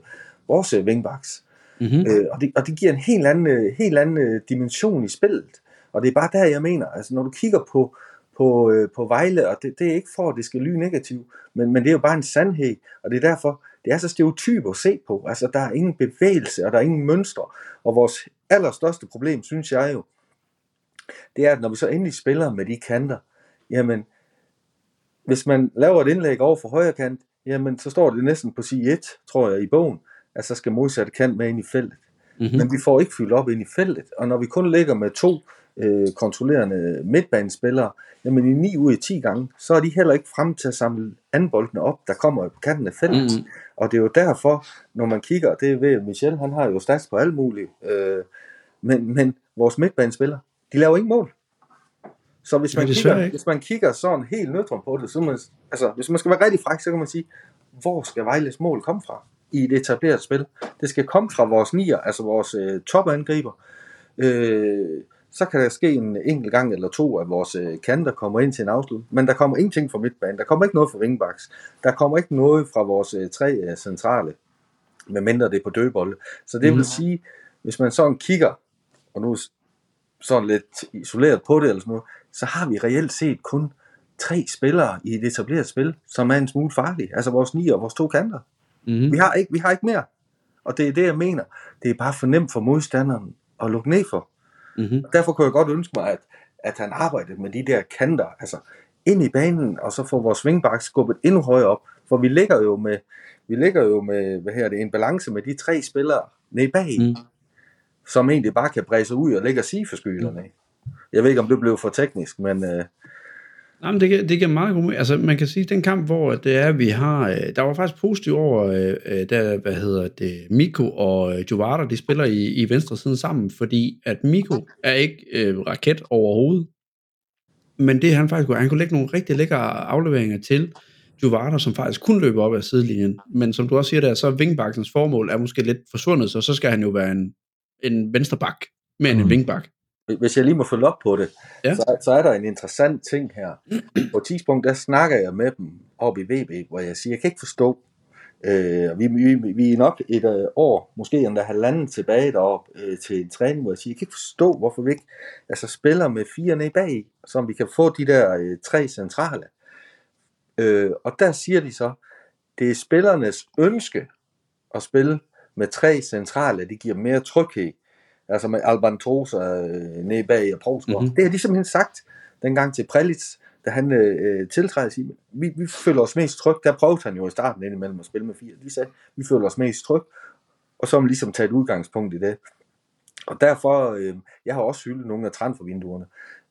vores wingbacks. Mm-hmm. Øh, og, det, og det giver en helt anden, helt anden dimension i spillet. Og det er bare der, jeg mener, altså når du kigger på, på, øh, på Vejle, og det, det er ikke for, at det skal lyde negativt, men, men det er jo bare en sandhed, og det er derfor, det er så stereotyp at se på. Altså, der er ingen bevægelse, og der er ingen mønstre. Og vores allerstørste problem, synes jeg jo, det er, at når vi så endelig spiller med de kanter, jamen, hvis man laver et indlæg over for højre kant, jamen, så står det næsten på side 1, tror jeg, i bogen, at så skal modsatte kant med ind i feltet. Mm-hmm. Men vi får ikke fyldt op ind i feltet, og når vi kun ligger med to øh, kontrollerende midtbanespillere, jamen i 9 ud af 10 gange, så er de heller ikke frem til at samle anboldene op, der kommer på kanten af feltet. Mm. Og det er jo derfor, når man kigger, det er ved Michel, han har jo stats på alt muligt, øh, men, men vores midtbanespillere, de laver ikke mål. Så hvis man, kigger, hvis man kigger sådan helt nødtrum på det, så man, altså, hvis man skal være rigtig fræk, så kan man sige, hvor skal Vejles mål komme fra i et etableret spil? Det skal komme fra vores nier, altså vores øh, topangriber. Øh, så kan der ske en enkelt gang eller to, at vores øh, kanter kommer ind til en afslut. Men der kommer ingenting fra midtbanen. Der kommer ikke noget fra wingbacks. Der kommer ikke noget fra vores øh, tre øh, centrale, medmindre det er på dødbolde. Så det vil mm. sige, hvis man sådan kigger, og nu sådan lidt isoleret på det eller sådan noget, så har vi reelt set kun tre spillere i et etableret spil, som er en smule farlige. Altså vores ni og vores to kanter. Mm. Vi, har ikke, vi har ikke mere. Og det er det, jeg mener. Det er bare for nemt for modstanderen at lukke ned for. Mm-hmm. Derfor kunne jeg godt ønske mig, at, at han arbejdede med de der kanter, altså ind i banen, og så få vores swingback skubbet endnu højere op, for vi ligger jo med, vi ligger jo med, hvad her det, en balance med de tre spillere nede bag, mm. som egentlig bare kan bræse ud og lægge sige for skyderne. Mm. Jeg ved ikke, om det blev for teknisk, men øh, Nej, men det, det giver meget god Altså, man kan sige, at den kamp, hvor det er, vi har... Øh, der var faktisk positivt over, øh, øh, der, hvad hedder det, Miko og Jovara, de spiller i, i venstre siden sammen, fordi at Miko er ikke øh, raket overhovedet. Men det han faktisk kunne, han kunne lægge nogle rigtig lækre afleveringer til Jovara, som faktisk kun løber op ad sidelinjen. Men som du også siger der, så er Vingbakkens formål er måske lidt forsvundet, så så skal han jo være en, en vensterbak, mere end mm. en vingbak hvis jeg lige må følge op på det, ja. så, så er der en interessant ting her. <clears throat> På et tidspunkt, der snakker jeg med dem op i VB, hvor jeg siger, jeg kan ikke forstå, øh, vi, vi, vi er nok et øh, år, måske endda halvanden tilbage derop øh, til en træning, hvor jeg siger, jeg kan ikke forstå, hvorfor vi ikke altså, spiller med fire ned bag, så vi kan få de der øh, tre centrale. Øh, og der siger de så, det er spillernes ønske at spille med tre centrale, det giver mere tryghed altså med Alban Tosa øh, nede bag Provsgaard. Mm-hmm. Det har de simpelthen sagt dengang til Prelitz, da han øh, tiltræder sig. Vi, vi føler os mest tryg. Der prøvede han jo i starten indimellem at spille med fire. De sagde, vi føler os mest tryg. Og så har man ligesom taget udgangspunkt i det. Og derfor, øh, jeg har også hyldet nogle af transfervinduerne,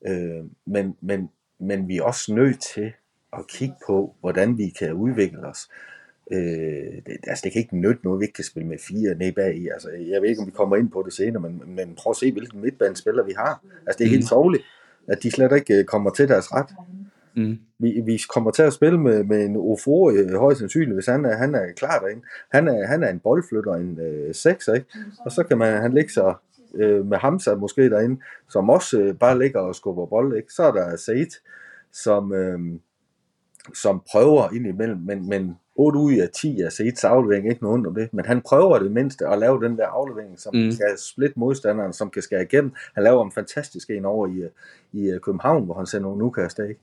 øh, men, men, men vi er også nødt til at kigge på, hvordan vi kan udvikle os. Øh, det, altså, det kan ikke nytte noget, vi ikke kan spille med fire ned bag i. Altså, jeg ved ikke, om vi kommer ind på det senere, men, men prøv at se, hvilken midtbanespiller vi har. Altså, det er helt Mm. sovligt, at de slet ikke øh, kommer til deres ret. Mm. Vi, vi kommer til at spille med, med en Ofo øh, højst sandsynligt, hvis han er, han er klar derinde. Han er, han er en boldflytter, en øh, sekser, ikke? Og så kan man, han ligge sig øh, med Hamza måske derinde, som også øh, bare ligger og skubber bold, ikke? Så er der Said, som, øh, som prøver ind imellem, men, men 8 ud af 10 af Saids aflevering, ikke noget om det, men han prøver det mindste at lave den der aflevering, som Mm. kan splitte modstanderen, som kan skære igennem. Han laver en fantastisk en over i, øh, i øh, København, hvor han sender nogle ukast af, ikke?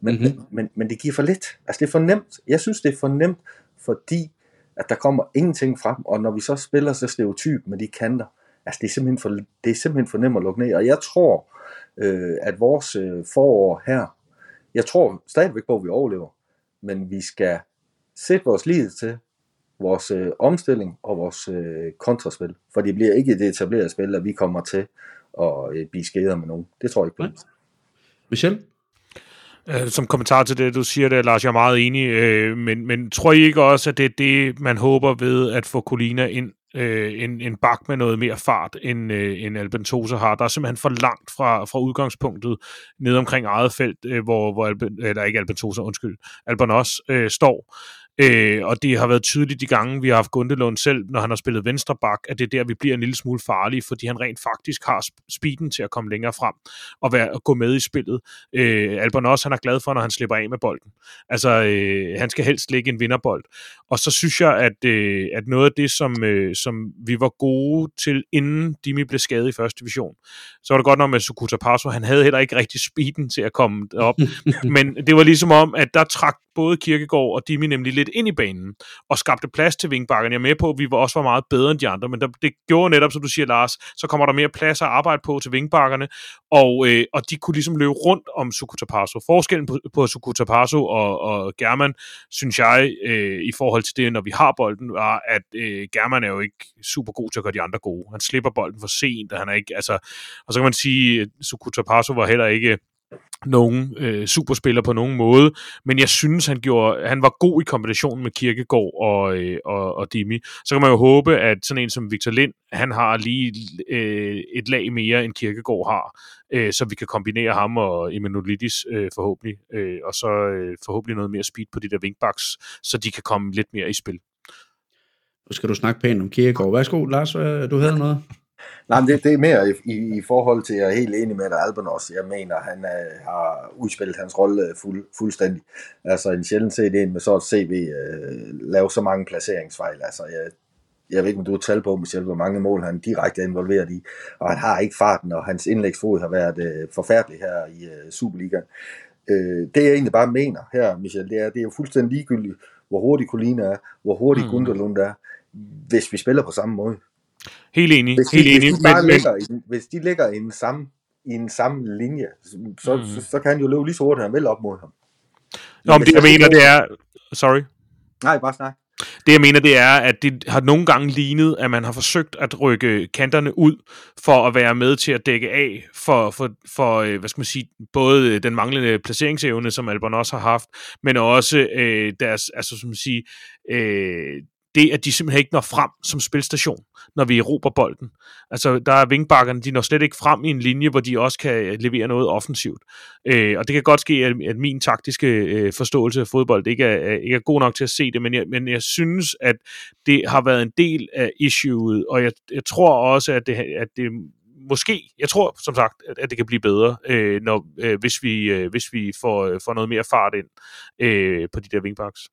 Men, Mhm. mm-hmm. men, men det giver for lidt. Altså det er for nemt. Jeg synes, det er for nemt, fordi at der kommer ingenting frem, og når vi så spiller så stereotyp med de kanter, altså det er simpelthen for, det er simpelthen for nemt at lukke ned. Og jeg tror, øh, at vores øh, forår her, jeg tror stadigvæk på, at vi overlever, men vi skal sætte vores lid til vores øh, omstilling og vores øh, kontraspil, for det bliver ikke det etablerede spil, at vi kommer til at øh, blive skader med nogen. Det tror jeg ikke på. Michel? Øh, Som kommentar til det, du siger det, Lars, jeg er meget enig, øh, men, men tror I ikke også, at det er det, man håber ved at få Colina ind, øh, en, en bak med noget mere fart, end, øh, end Albentosa har? Der er simpelthen for langt fra, fra udgangspunktet ned omkring eget felt, øh, hvor, hvor Alben, eller ikke Albentosa, undskyld, Albanos øh, står. Øh, og det har været tydeligt de gange, vi har haft Gundelund selv, når han har spillet venstre bak, at det er der, vi bliver en lille smule farlige, fordi han rent faktisk har sp- speeden til at komme længere frem og, være, og gå med i spillet. Øh, Albon også, han er glad for, når han slipper af med bolden. Altså, øh, han skal helst lægge en vinderbold. Og så synes jeg, at, øh, at noget af det, som, øh, som vi var gode til, inden Dimi blev skadet i første division, så var det godt nok med Sukuta Paso, han havde heller ikke rigtig speeden til at komme op. <laughs> Men det var ligesom om, at der trak både Kirkegaard og Dimi nemlig lidt ind i banen, og skabte plads til vingbakkerne. Jeg er med på, at vi var også var meget bedre end de andre, men der, det gjorde netop, som du siger, Lars, så kommer der mere plads at arbejde på til vingbakkerne, og, øh, og de kunne ligesom løbe rundt om Sukuta Paso. Forskellen på, på Sukuta Paso og, og German, synes jeg, øh, i forhold til det, når vi har bolden, var, at øh, German er jo ikke super god til at gøre de andre gode. Han slipper bolden for sent, og han er ikke, altså, og så kan man sige, at Sukuta Paso var heller ikke nogen øh, superspiller på nogen måde, men jeg synes, han gjorde, han var god i kombinationen med Kirkegaard og, øh, og, og Dimi. Så kan man jo håbe, at sådan en som Victor Lind, han har lige øh, et lag mere, end Kirkegaard har, øh, så vi kan kombinere ham og Emanuelidis øh, forhåbentlig, øh, og så øh, forhåbentlig noget mere speed på de der wingbacks, så de kan komme lidt mere i spil. Nu skal du snakke pænt om Kirkegaard. Værsgo, Lars, du havde noget? Nej, men det, det er mere i, i, i forhold til, at jeg er helt enig med dig, Alban også. Jeg mener, han uh, har udspillet hans rolle fuld, fuldstændig. Altså en sjældent set en med så et CV uh, lave så mange placeringsfejl. Altså jeg, jeg ved ikke, om du har tal på, Michel, hvor mange mål han direkte er involveret i. Og han har ikke farten, og hans indlægsfod har været uh, forfærdelig her i uh, Superligaen. Uh, det jeg egentlig bare mener her, Michel, det er, det er jo fuldstændig ligegyldigt, hvor hurtig Colina er, hvor hurtig mm. Gunderlund er, hvis vi spiller på samme måde. Helt enig, Hvis de, helt enig. hvis de, men, men, ligger, i, den- hvis de ligger i en samme, i en samme linje, så, Mm. så, så kan han jo løbe lige så hurtigt, han vil op mod ham. Nå, men det jeg mener, det er... Sorry. Nej, bare snak. Det jeg mener, det er, at det har nogle gange lignet, at man har forsøgt at rykke kanterne ud for at være med til at dække af for, for, for øh, hvad skal man sige, både den manglende placeringsevne, som Albon også har haft, men også øh, deres, altså som man sige, øh, det, at de simpelthen ikke når frem som spilstation, når vi erobrer bolden. Altså, der er vingbakkerne, de når slet ikke frem i en linje, hvor de også kan øh, levere noget offensivt. Øh, og det kan godt ske, at, at min taktiske øh, forståelse af fodbold ikke er, ikke er god nok til at se det, men jeg, men jeg synes, at det har været en del af issueet, og jeg, jeg tror også, at det, at det måske, jeg tror som sagt, at, at det kan blive bedre, øh, når, øh, hvis, vi, øh, hvis vi får, øh, får noget mere fart ind øh, på de der wingbacks.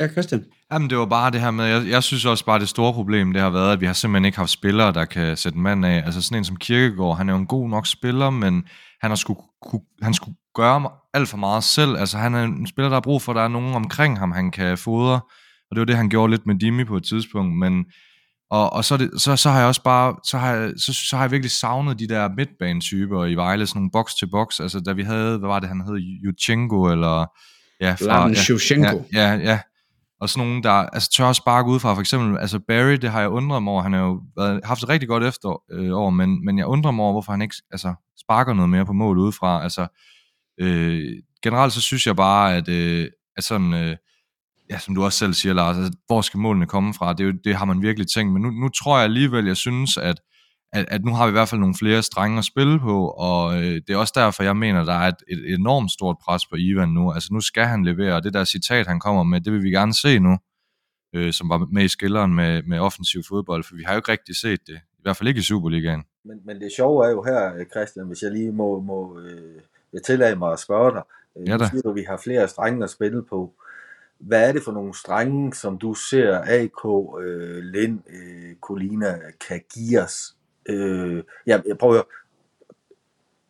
Ja, Christian. Jamen, det var bare det her med, jeg, jeg synes også bare, det store problem, det har været, at vi har simpelthen ikke haft spillere, der kan sætte en mand af. Altså sådan en som Kirkegaard, han er jo en god nok spiller, men han har skulle, kunne, han skulle gøre alt for meget selv. Altså han er en spiller, der har brug for, at der er nogen omkring ham, han kan fodre. Og det var det, han gjorde lidt med Dimi på et tidspunkt. Men, og, og så, det, så, så har jeg også bare, så har jeg, så, så har jeg virkelig savnet de der midtbanetyper i Vejle, sådan nogle box til box. Altså da vi havde, hvad var det, han hed, Jutchenko, eller... Ja, Lam ja. Ja, ja, ja, og sådan nogen, der altså, tør at sparke ud fra. For eksempel, altså Barry, det har jeg undret mig over. Han har jo været, haft et rigtig godt efterår, øh, år, men, men jeg undrer mig over, hvorfor han ikke altså, sparker noget mere på mål udefra. Altså, øh, generelt så synes jeg bare, at, øh, at sådan, øh, ja, som du også selv siger, Lars, altså, hvor skal målene komme fra? Det, er jo, det har man virkelig tænkt, men nu, nu tror jeg alligevel, jeg synes, at, at, at nu har vi i hvert fald nogle flere strenge at spille på, og øh, det er også derfor, jeg mener, der er et, et enormt stort pres på Ivan nu. Altså nu skal han levere, og det der citat, han kommer med, det vil vi gerne se nu, øh, som var med i skilleren med, med offensiv fodbold, for vi har jo ikke rigtig set det, i hvert fald ikke i Superligaen. Men, men det sjove er jo her, Christian, hvis jeg lige må, må øh, tillade mig at spørge dig. Øh, Ja da. siger du, at vi har flere strenge at spille på. Hvad er det for nogle strenge, som du ser AK, øh, Lind, øh, Colina kan give os? Øh, jeg, jeg prøver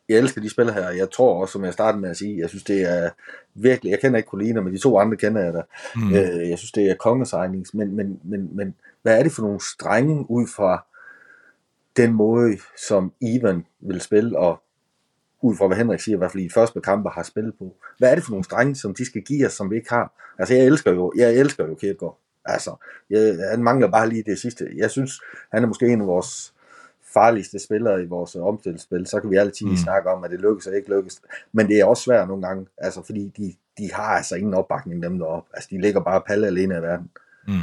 jeg elsker de spillere her. Jeg tror også, som jeg startede med at sige, jeg synes, det er virkelig, jeg kender ikke Colina, men de to andre kender jeg da. Mm. Øh, jeg synes, det er kongesejnings, men, men, men, men hvad er det for nogle strenge ud fra den måde, som Ivan vil spille, og ud fra hvad Henrik siger, i hvert fald i de første kampe har spillet på. Hvad er det for nogle strenge, som de skal give os, som vi ikke har? Altså, jeg elsker jo, jeg elsker jo Kierkegaard. Altså, jeg, han mangler bare lige det sidste. Jeg synes, han er måske en af vores farligste spillere i vores omstillingsspil. Så kan vi altid Mm. snakke om, at det lykkes og ikke lykkes. Men det er også svært nogle gange, altså, fordi de, de har altså ingen opbakning, dem deroppe. Altså, de ligger bare palle alene i verden. Mm.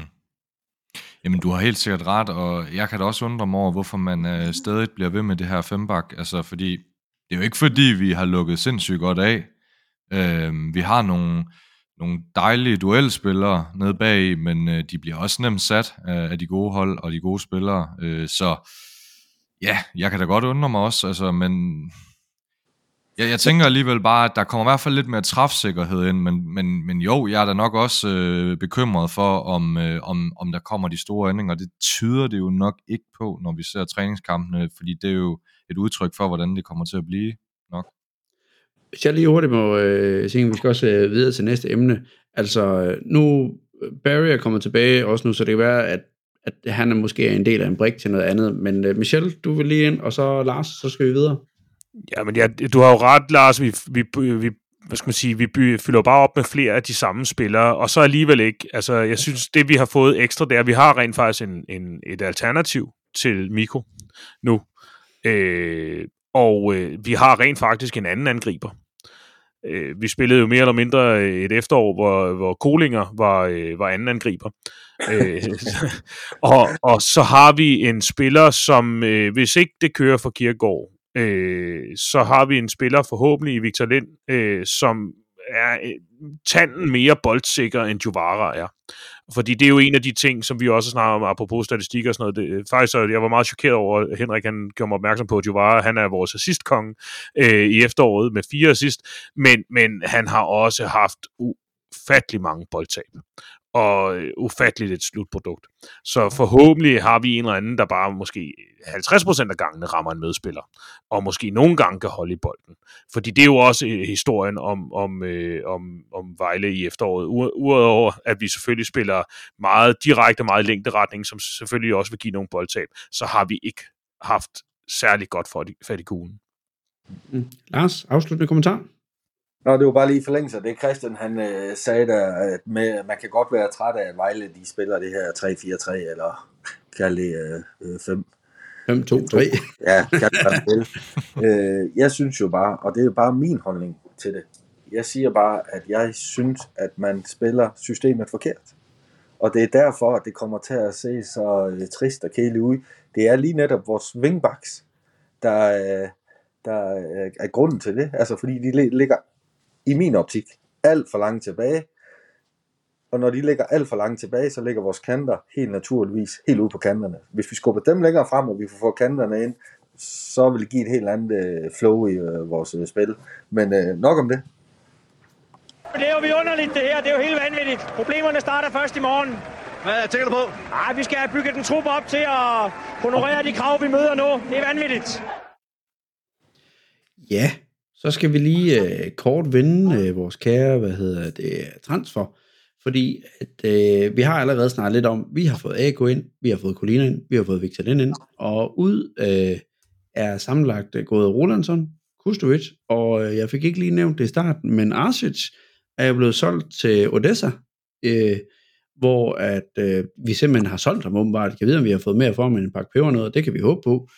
Jamen, du har helt sikkert ret, og jeg kan da også undre mig over, hvorfor man øh, stadig bliver ved med det her fembak. Altså, fordi det er jo ikke fordi, vi har lukket sindssygt godt af. Øh, vi har nogle, nogle dejlige duelspillere nede bag, men øh, de bliver også nemt sat af, af de gode hold og de gode spillere. Øh, så ja, jeg kan da godt undre mig også, altså, men jeg, jeg tænker alligevel bare, at der kommer i hvert fald lidt mere træfsikkerhed ind, men, men, men jo, jeg er da nok også øh, bekymret for, om, øh, om, om der kommer de store ændringer. Det tyder det jo nok ikke på, når vi ser træningskampene, fordi det er jo et udtryk for, hvordan det kommer til at blive nok. Hvis jeg lige hurtigt må øh, sige, vi skal også øh, videre til næste emne. Altså, øh, nu Barry er kommet tilbage også nu, så det kan være, at, at han er måske en del af en brik til noget andet. Men øh, Michel, du vil lige ind, og så Lars, så skal vi videre. Ja, men ja, du har jo ret, Lars. Vi, vi, vi, hvad skal man sige, vi by, fylder bare op med flere af de samme spillere, og så alligevel ikke. Altså, jeg synes, det vi har fået ekstra, det er, at vi har rent faktisk en, en, et alternativ til Miko nu. Øh, og øh, vi har rent faktisk en anden angriber. Øh, vi spillede jo mere eller mindre et efterår, hvor, hvor Kolinger var, øh, var anden angriber øh, <laughs> og, og så har vi en spiller, som øh, hvis ikke det kører for Kirkegaard, øh, så har vi en spiller forhåbentlig i Victor Lind, øh, som er øh, tanden mere boldsikker end Juvara er. Fordi det er jo en af de ting, som vi også snakker om, apropos statistik og sådan noget. Det, øh, faktisk, så jeg var meget chokeret over, at Henrik han gjorde mig opmærksom på, at Juvara, han er vores assistkonge øh, i efteråret med fire assist, men, men han har også haft ufattelig mange boldtab og øh, ufatteligt et slutprodukt. Så forhåbentlig har vi en eller anden, der bare måske 50% af gangene rammer en medspiller, og måske nogle gange kan holde i bolden. Fordi det er jo også øh, historien om, om, øh, om, om Vejle i efteråret. Udover at vi selvfølgelig spiller meget direkte, meget længderetning, som selvfølgelig også vil give nogle boldtab, så har vi ikke haft særlig godt for fat i kuglen. Mm. Lars, afsluttende kommentar? Nå, det var bare lige forlængelse af det, Christian han øh, sagde der, at med, man kan godt være træt af, at Vejle de spiller det her 3-4-3, eller kald det øh, 5. 5-2-3. Ja, kan det vel. øh, jeg synes jo bare, og det er bare min holdning til det, jeg siger bare, at jeg synes, at man spiller systemet forkert. Og det er derfor, at det kommer til at se så øh, trist og kedeligt ud. Det er lige netop vores wingbacks, der, øh, der øh, er grunden til det. Altså fordi de li- ligger i min optik alt for langt tilbage. Og når de ligger alt for langt tilbage, så ligger vores kanter helt naturligvis helt ude på kanterne. Hvis vi skubber dem længere frem, og vi får kanterne ind, så vil det give et helt andet øh, flow i øh, vores øh, spil. Men øh, nok om det. Det er jo vidunderligt det her, det er jo helt vanvittigt. Problemerne starter først i morgen. Hvad tænker du på? Nej, vi skal have bygget en trup op til at honorere de krav, vi møder nu. Det er vanvittigt. Ja, så skal vi lige øh, kort vende øh, vores kære, hvad hedder det, transfer. Fordi at, øh, vi har allerede snakket lidt om, vi har fået AK ind, vi har fået Colina ind, vi har fået Victor Lind ind, og ud øh, er sammenlagt øh, gået Rolandsson, Kustovic, og øh, jeg fik ikke lige nævnt det i starten, men Arsic er jo blevet solgt til Odessa, øh, hvor at øh, vi simpelthen har solgt ham åbenbart. Jeg ved, om vi har fået mere for ham end en pakke peber noget, det kan vi håbe på.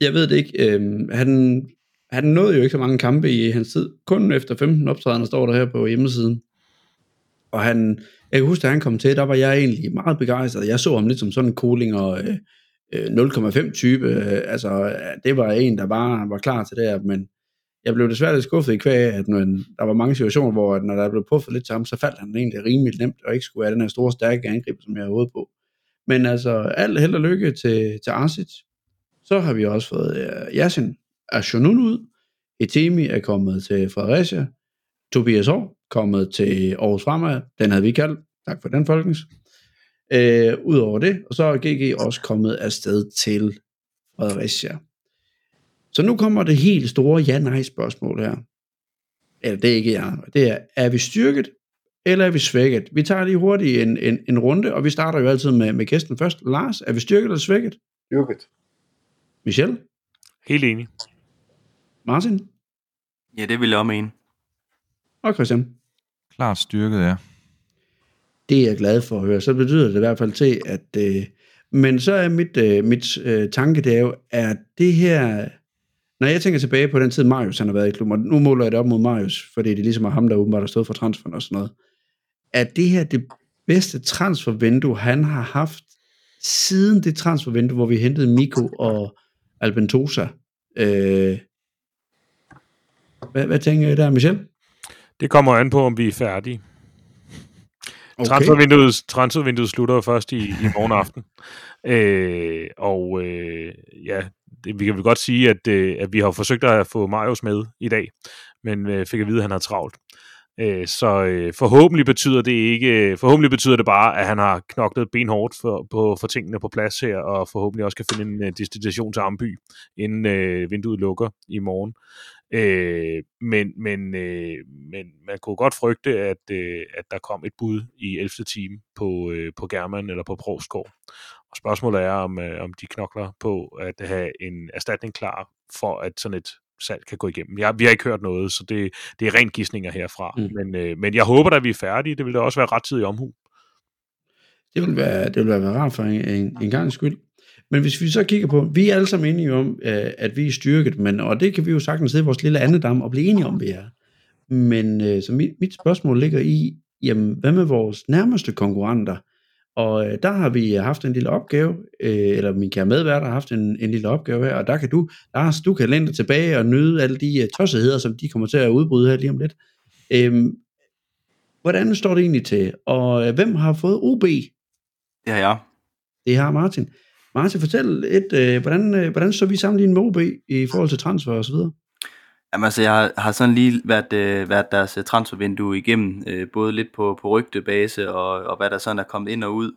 Jeg ved det ikke. Øh, han, han nåede jo ikke så mange kampe i hans tid. Kun efter 15 optrædener står der her på hjemmesiden. og han, jeg kan huske, da han kom til, der var jeg egentlig meget begejstret. Jeg så ham lidt som sådan en cooling og øh, øh 0,5 type. Øh, altså, det var en, der bare var klar til det her, men jeg blev desværre lidt skuffet i kvæg, at når, der var mange situationer, hvor at når der blev puffet lidt til ham, så faldt han egentlig rimelig nemt, og ikke skulle være den her store, stærke angriber, som jeg havde hovedet på. Men altså, alt held og lykke til, til Arsit. Så har vi også fået øh, Yasin Ashonun ud. Etemi er kommet til Fredericia. Tobias Aar kommet til Aarhus Fremad. Den havde vi kaldt. Tak for den, folkens. Uh, Udover det, og så er GG også kommet afsted til Fredericia. Så nu kommer det helt store ja-nej-spørgsmål her. Eller det er ikke ja, det er, er vi styrket, eller er vi svækket? Vi tager lige hurtigt en, en, en runde, og vi starter jo altid med, med gæsten først. Lars, er vi styrket eller svækket? Styrket. Michel? Helt enig. Martin? Ja, det vil jeg også mene. Og Christian? Klart styrket, ja. Det er jeg glad for at høre. Så betyder det i hvert fald til, at... Øh, men så er mit, øh, mit øh, tanke, det er jo, er det her når jeg tænker tilbage på den tid, Marius han har været i klubben, og nu måler jeg det op mod Marius, fordi det ligesom er ham, der åbenbart har stået for transferen og sådan noget, er det her det bedste transfervindue, han har haft siden det transfervindue, hvor vi hentede Miko og Albentosa. Øh, hvad, hvad tænker I der, Michel? Det kommer an på, om vi er færdige. Okay. Transfervinduet, transfervinduet slutter først i, i morgen aften. <laughs> Øh, og øh, ja, det, vi kan vel godt sige, at, øh, at vi har forsøgt at få Marius med i dag, men øh, fik at vide, at han har travlt. Øh, så øh, forhåbentlig betyder det ikke, forhåbentlig betyder det bare, at han har knoklet benhårdt for, på, for tingene på plads her, og forhåbentlig også kan finde en uh, destination til Amby, inden øh, vinduet lukker i morgen. Øh, men, men, øh, men man kunne godt frygte, at, øh, at der kom et bud i 11. time på, øh, på German eller på Provskov. Og spørgsmålet er, om, øh, om de knokler på at have en erstatning klar, for at sådan et salg kan gå igennem. Jeg, vi har ikke hørt noget, så det, det er rent gissninger herfra. Mm. Men, øh, men jeg håber at vi er færdige. Det vil da også være ret tid i omhu. Det vil være, det vil være rart for en, en, en gang skyld. Men hvis vi så kigger på, vi er alle sammen enige om, øh, at vi er styrket, men, og det kan vi jo sagtens sidde i vores lille andedam og blive enige om, vi er. Men øh, så mit, mit spørgsmål ligger i, jamen, hvad med vores nærmeste konkurrenter? Og øh, der har vi haft en lille opgave, øh, eller min kære medvært har haft en, en lille opgave her, og der kan du, Lars, du kan lænde tilbage og nyde alle de uh, tossigheder, som de kommer til at udbryde her lige om lidt. Øh, hvordan står det egentlig til? Og øh, hvem har fået OB? Ja, ja. Det har Martin. Martin, fortæl lidt, øh, hvordan, øh, hvordan så vi sammenlignet med OB i forhold til transfer og så videre? Jamen altså, jeg har, har sådan lige været, øh, været deres transfervindue igennem, øh, både lidt på, på rygtebase og, og hvad der sådan er kommet ind og ud.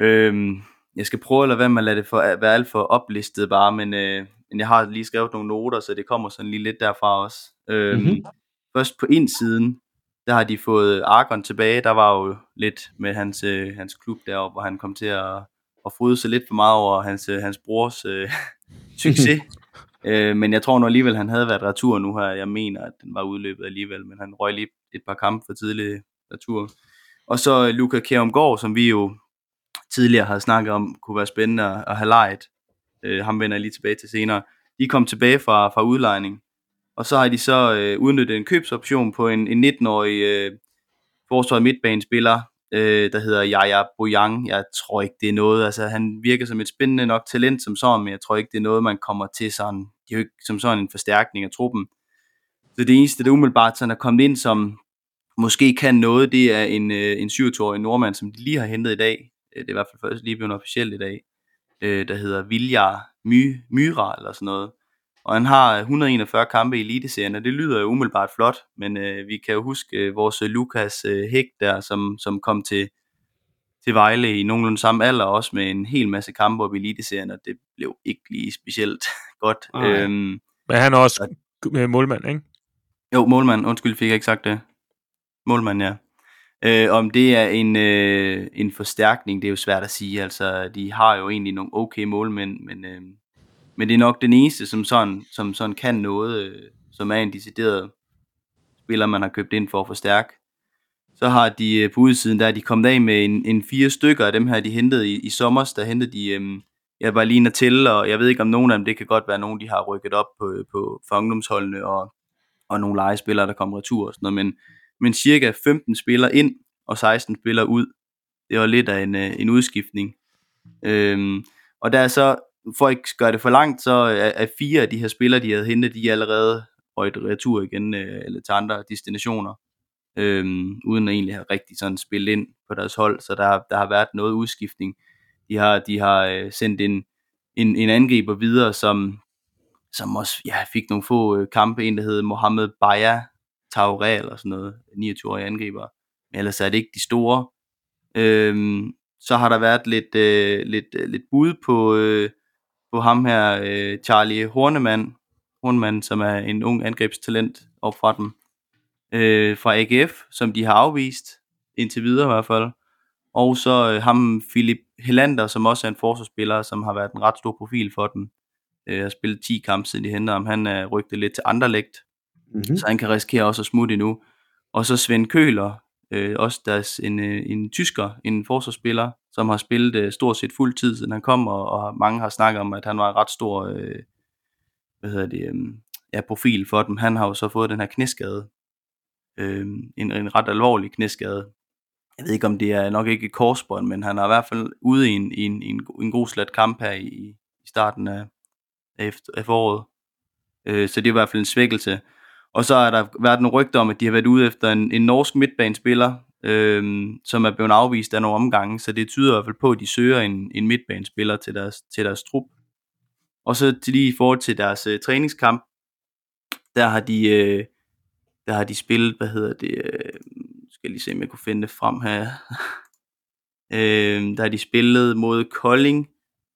Øhm, jeg skal prøve at lade være med at lade det for, at være alt for oplistet bare, men, øh, men jeg har lige skrevet nogle noter, så det kommer sådan lige lidt derfra også. Øhm, mm-hmm. Først på indsiden, der har de fået Argon tilbage. Der var jo lidt med hans, øh, hans klub deroppe, hvor han kom til at, at fryde sig lidt for meget over hans, øh, hans brors øh, <laughs> succes. <laughs> øh, men jeg tror nu alligevel, han havde været retur nu her. Jeg mener, at den var udløbet alligevel, men han røg lige et par kampe for tidlig retur. Og så Luca Kjærumgaard, som vi jo tidligere havde snakket om, kunne være spændende at have lejet. Øh, ham vender jeg lige tilbage til senere. De kom tilbage fra, fra udlejning. Og så har de så øh, udnyttet en købsoption på en, en 19-årig øh, forsvaret midtbanespiller, øh, der hedder Yaya Boyang. Jeg tror ikke, det er noget, altså han virker som et spændende nok talent som sådan, men jeg tror ikke, det er noget, man kommer til sådan, det er jo ikke som sådan en forstærkning af truppen. Så det eneste, der umiddelbart sådan er kommet ind, som måske kan noget, det er en, øh, en 27-årig nordmand, som de lige har hentet i dag. Øh, det er i hvert fald først lige blevet officielt i dag, øh, der hedder Viljar My, Myra eller sådan noget. Og han har 141 kampe i Eliteserien, og det lyder jo umiddelbart flot, men øh, vi kan jo huske øh, vores Lukas øh, Hæk der, som, som kom til, til Vejle i nogenlunde samme alder, også med en hel masse kampe op i Eliteserien, og det blev ikke lige specielt <laughs> godt. Øhm, men han er også og, målmand, ikke? Jo, målmand. Undskyld, fik jeg ikke sagt det. Målmand, ja. Øh, om det er en, øh, en forstærkning, det er jo svært at sige. Altså, de har jo egentlig nogle okay målmænd, men... Øh, men det er nok den eneste, som sådan, som sådan kan noget, øh, som er en decideret spiller, man har købt ind for at forstærke. Så har de øh, på udsiden, der er de kommet af med en, en fire stykker af dem her, de hentede i, i sommer. Der hentede de, øh, jeg var lige til, og jeg ved ikke om nogen af dem, det kan godt være nogen, de har rykket op på, på fangdomsholdene, og, og nogle legespillere, der kommer retur og sådan noget, men, men cirka 15 spillere ind og 16 spillere ud. Det var lidt af en, øh, en udskiftning. Øhm, og der er så, for at ikke gøre det for langt, så er, er fire af de her spillere, de havde hentet, de er allerede røget retur igen, øh, eller til andre destinationer, øhm, uden at egentlig have rigtig sådan spillet ind på deres hold, så der, der har været noget udskiftning. De har, de har øh, sendt en, en, en angriber videre, som, som også ja, fik nogle få øh, kampe, en der hed Mohamed Baya Taure eller sådan noget, 29-årige angriber. Men ellers er det ikke de store. Øhm, så har der været lidt, øh, lidt, øh, lidt bud på, øh, på ham her, øh, Charlie Hornemann, Hornemann, som er en ung angrebstalent op fra dem, øh, fra AGF, som de har afvist, indtil videre i hvert fald. Og så øh, ham Philip Helander, som også er en forsvarsspiller, som har været en ret stor profil for dem. Øh, har spillet 10 kampe siden de henter ham. Han er rygtet lidt til andre lægt, mm-hmm. så han kan risikere også at smutte endnu. Og så Svend Køler, øh, også deres, en, øh, en tysker, en forsvarsspiller, som har spillet øh, stort set fuld tid, siden han kom, og, og mange har snakket om, at han var en ret stor øh, hvad hedder det, øh, ja, profil for dem. Han har jo så fået den her knæskade, øh, en, en ret alvorlig knæskade. Jeg ved ikke, om det er nok ikke et korsbånd, men han er i hvert fald ude i en, i en, i en, en god slat kamp her i, i starten af, af, af foråret. Øh, så det er i hvert fald en svækkelse. Og så er der været nogle rygter om, at de har været ude efter en, en norsk midtbanespiller, øh, som er blevet afvist af nogle omgange, så det tyder i hvert fald på, at de søger en, en midtbanespiller til deres, til deres trup. Og så til lige i forhold til deres øh, træningskamp, der har de øh, der har de spillet, hvad hedder det, øh, skal lige se, om jeg kunne finde det frem her. <laughs> øh, der har de spillet mod Kolding,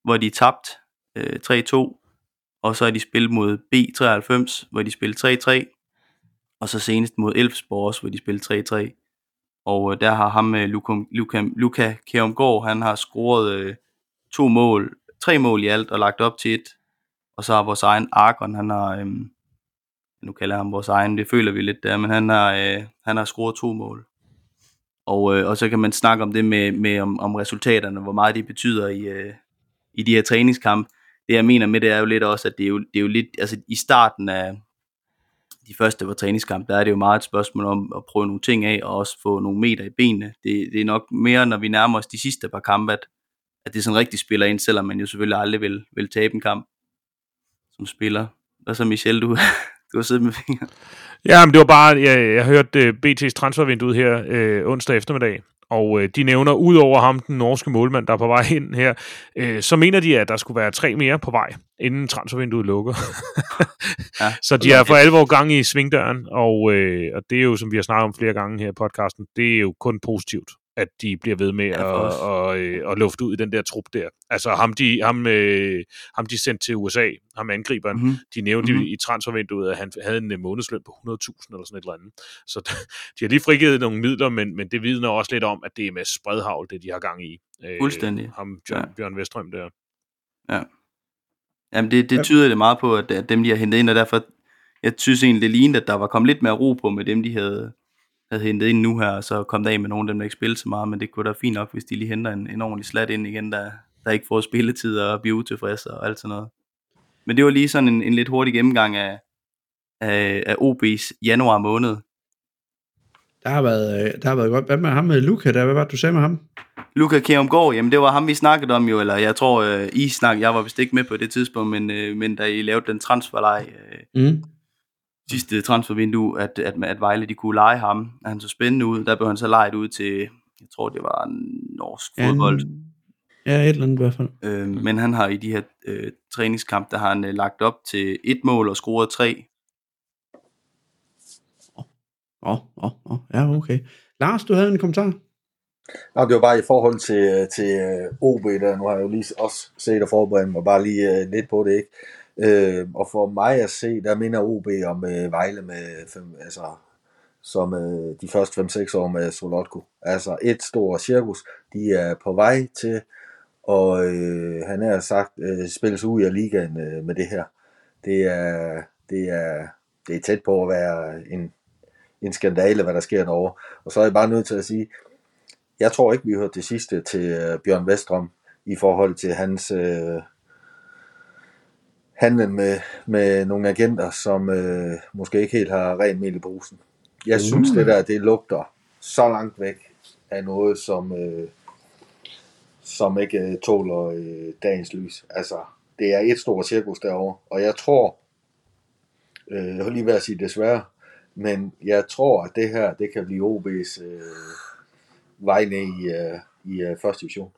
hvor de tabt øh, 3-2, og så har de spillet mod B93, hvor de spillede 3-3, og så senest mod Elfsborg også, hvor de spillede 3-3. Og øh, der har ham, med Luka, Luka, Luka Kjærumgaard, han har scoret øh, to mål, tre mål i alt og lagt op til et. Og så har vores egen Argon, han har, øh, nu kalder jeg ham vores egen, det føler vi lidt der, men han har, øh, han har scoret to mål. Og, øh, og så kan man snakke om det med, med om, om resultaterne, hvor meget det betyder i, øh, i de her træningskampe. Det jeg mener med det er jo lidt også, at det er jo, det er jo lidt, altså i starten af de første var træningskamp, der er det jo meget et spørgsmål om at prøve nogle ting af, og også få nogle meter i benene. Det, det er nok mere, når vi nærmer os de sidste par kampe, at, at det sådan rigtig spiller ind, selvom man jo selvfølgelig aldrig vil, vil tabe en kamp som spiller. Hvad så Michel, du, <laughs> du har siddet med fingre. Ja, men det var bare, jeg, jeg hørte øh, BT's transfervindue her øh, onsdag eftermiddag, og uh, de nævner, ud over ham, den norske målmand, der er på vej ind her, uh, så mener de, at der skulle være tre mere på vej, inden transfervinduet lukker. <laughs> ja, <laughs> så de er for alvor gang i svingdøren, og, uh, og det er jo, som vi har snakket om flere gange her i podcasten, det er jo kun positivt at de bliver ved med ja, at, og, og, at lufte ud i den der trup der. Altså ham de, ham, øh, ham de sendte til USA, ham angriberen, mm-hmm. de nævnte mm-hmm. i transfervinduet, at han havde en øh, månedsløn på 100.000 eller sådan et eller andet. Så <laughs> de har lige frigivet nogle midler, men, men det vidner også lidt om, at det er med spredhavl, det de har gang i. Øh, Fuldstændig. Ham, John, ja. Bjørn Vestrøm der. Ja. Jamen det, det tyder det meget på, at, at dem de har hentet ind, og derfor, jeg synes egentlig, det lignede, at der var kommet lidt mere ro på med dem, de havde, havde hentet ind nu her, og så kom der af med nogle af dem, der ikke spillede så meget, men det kunne da fint nok, hvis de lige henter en, en ordentlig slat ind igen, der, der ikke får spilletid og bliver utilfredse og alt sådan noget. Men det var lige sådan en, en lidt hurtig gennemgang af, af, af OB's januar måned. Der har været, øh, der har været godt. Hvad med ham med Luca der? Hvad var det, du sagde med ham? Luca Kjærumgaard, jamen det var ham, vi snakkede om jo, eller jeg tror, uh, I snakkede, jeg var vist ikke med på det tidspunkt, men, uh, men da I lavede den transferleg, mm sidste transfervindue, at, at, at Vejle de kunne lege ham. Er han så spændende ud? Der blev han så lejet ud til, jeg tror det var norsk fodbold. Ja, et eller andet i hvert fald. Øh, men han har i de her øh, træningskamp, der har han øh, lagt op til et mål og scoret tre. Åh, oh, åh, oh, oh, ja, okay. Lars, du havde en kommentar? Nå, det var bare i forhold til, til øh, OB, der nu har jeg jo lige også set og forberedt mig bare lige uh, lidt på det, ikke? Øh, og for mig at se, der minder OB om øh, Vejle med fem, altså, som øh, de første 5-6 år med Solotko. Altså et stort cirkus, de er på vej til, og øh, han er sagt, øh, spilles ud af ligaen øh, med det her. Det er, det er, det er tæt på at være en, en skandale, hvad der sker derovre. Og så er jeg bare nødt til at sige, jeg tror ikke, vi hørte hørt det sidste til øh, Bjørn Vestrom i forhold til hans øh, handlen med, med nogle agenter, som øh, måske ikke helt har rent mel i brusen. Jeg synes, mm. det der, det lugter så langt væk. er noget, som, øh, som ikke øh, tåler øh, dagens lys. Altså, det er et stort cirkus derovre, og jeg tror, øh, jeg vil lige ved at sige desværre, men jeg tror, at det her, det kan blive OB's øh, vej ned i, øh, i øh, første division.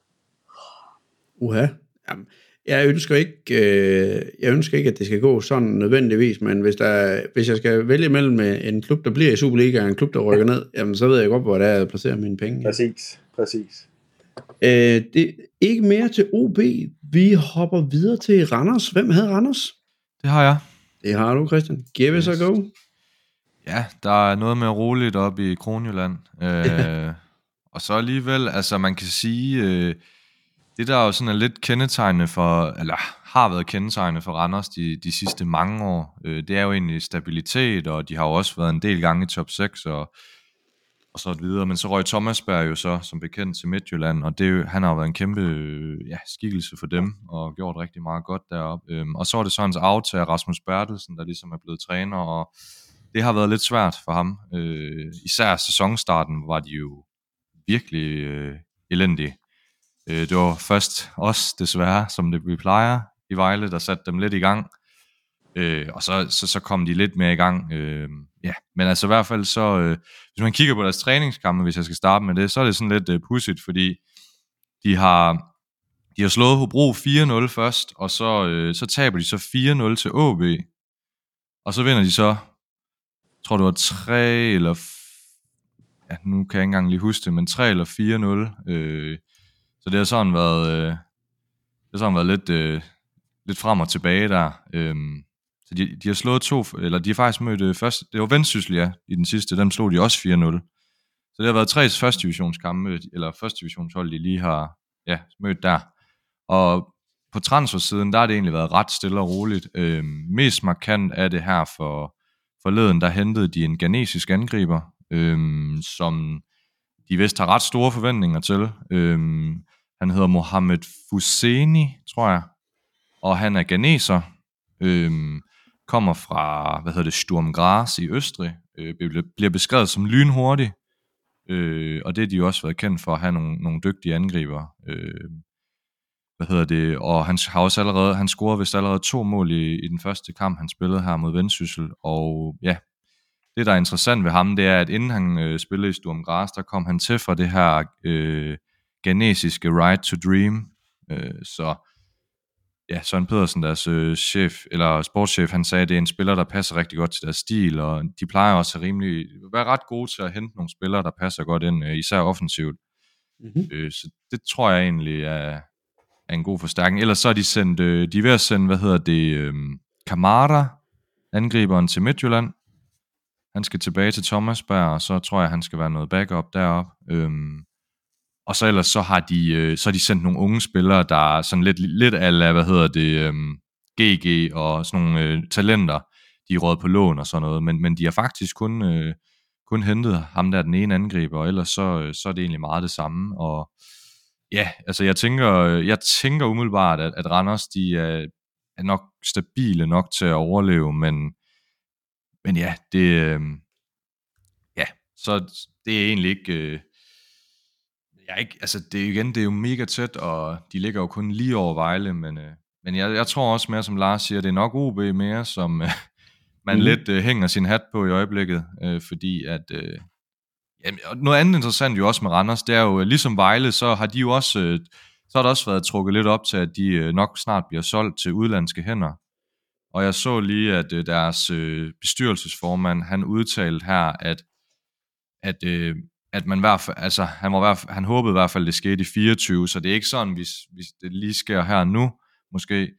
Uha. Jamen, jeg ønsker ikke, øh, jeg ønsker ikke, at det skal gå sådan nødvendigvis, men hvis, der, hvis jeg skal vælge mellem øh, en klub, der bliver i Superliga, og en klub, der rykker ned, jamen, så ved jeg godt, hvor det er, jeg placerer mine penge. Præcis, præcis. Øh, det er ikke mere til OB. Vi hopper videre til Randers. Hvem havde Randers? Det har jeg. Det har du, Christian. Give us a go. Ja, der er noget mere roligt op i Kronjylland. <laughs> Øh, og så alligevel, altså man kan sige, øh, det der jo sådan er lidt kendetegnende for, eller har været kendetegnende for Randers de, de sidste mange år, øh, det er jo egentlig stabilitet, og de har jo også været en del gange i top 6, og, og så videre. Men så røg Thomasberg jo så som bekendt til Midtjylland, og det, han har jo været en kæmpe øh, ja, skikkelse for dem, og gjort rigtig meget godt deroppe. Øhm, og så er det så hans aftager, Rasmus Bertelsen, der ligesom er blevet træner, og det har været lidt svært for ham. Øh, især sæsonstarten var de jo virkelig øh, elendige. Øh, det var først os, desværre, som det vi plejer i Vejle, der satte dem lidt i gang. Øh, og så, så, så kom de lidt mere i gang. Øh, ja. Men altså i hvert fald så, øh, hvis man kigger på deres træningskampe, hvis jeg skal starte med det, så er det sådan lidt øh, pudsigt, fordi de har, de har slået Hobro 4-0 først, og så, øh, så taber de så 4-0 til AB. Og så vinder de så, tror det var 3 eller, ja, nu kan jeg ikke engang lige huske det, men 3 eller 4-0. Øh, så det har sådan været, øh, det har sådan været lidt, øh, lidt frem og tilbage der. Øhm, så de, de har slået to, eller de har faktisk mødt øh, først, det var Vendsyssel, ja, i den sidste, dem slog de også 4-0. Så det har været tre første divisionskampe, eller første divisionshold, de lige har ja, mødt der. Og på transfersiden, der har det egentlig været ret stille og roligt. Øhm, mest markant er det her for forleden, der hentede de en ghanesisk angriber, øhm, som de vist har ret store forventninger til. Øhm, han hedder Mohamed Fuseni, tror jeg, og han er ganeser, øhm, kommer fra, hvad hedder det, Sturm Graz i Østrig, øh, bliver- bliver beskrevet som lynhurtig, øh, og det har de jo også været kendt for at have nogle, nogle dygtige angriber. Øh, hvad hedder det, og han har også allerede, han scorede vist allerede to mål i, i den første kamp, han spillede her mod Vendsyssel, og ja, det der er interessant ved ham, det er, at inden han øh, spillede i Sturm Graz, der kom han til fra det her øh, ghanesiske Right to Dream, øh, så ja, Søren Pedersen, deres øh, chef, eller sportschef, han sagde, at det er en spiller, der passer rigtig godt til deres stil, og de plejer også at rimelig, være ret gode til at hente nogle spillere, der passer godt ind, øh, især offensivt. Mm-hmm. Øh, så det tror jeg egentlig er, er en god forstærkning. Ellers så er de sendt, øh, de er ved at sende, hvad hedder det, øh, Kamara, angriberen til Midtjylland. Han skal tilbage til Thomasberg, og så tror jeg, han skal være noget backup derop. Øhm, og så ellers så har de, øh, så har de sendt nogle unge spillere, der er sådan lidt, lidt ala, hvad hedder det, øhm, GG og sådan nogle øh, talenter, de er råd på lån og sådan noget, men, men de har faktisk kun, øh, kun hentet ham der den ene angriber, og ellers så, øh, så er det egentlig meget det samme, og ja, altså jeg tænker, øh, jeg tænker umiddelbart, at, at Randers, de er, er nok stabile nok til at overleve, men, men ja, det, øh, ja, så det er egentlig ikke, øh, jeg er ikke, altså det igen, det er jo mega tæt, og de ligger jo kun lige over Vejle, men, øh, men jeg, jeg tror også mere, som Lars siger, det er nok OB mere, som øh, man mm. lidt øh, hænger sin hat på i øjeblikket, øh, fordi at, øh, jamen, og noget andet interessant jo også med Randers, det er jo, ligesom Vejle, så har de jo også, øh, så har der også været trukket lidt op til, at de øh, nok snart bliver solgt til udlandske hænder. Og jeg så lige, at øh, deres øh, bestyrelsesformand, han udtalte her, at, at, øh, at man i hvert fald, altså, han, var i hvert fald, han håbede i hvert fald, det skete i 24, så det er ikke sådan, hvis, hvis det lige sker her nu, måske.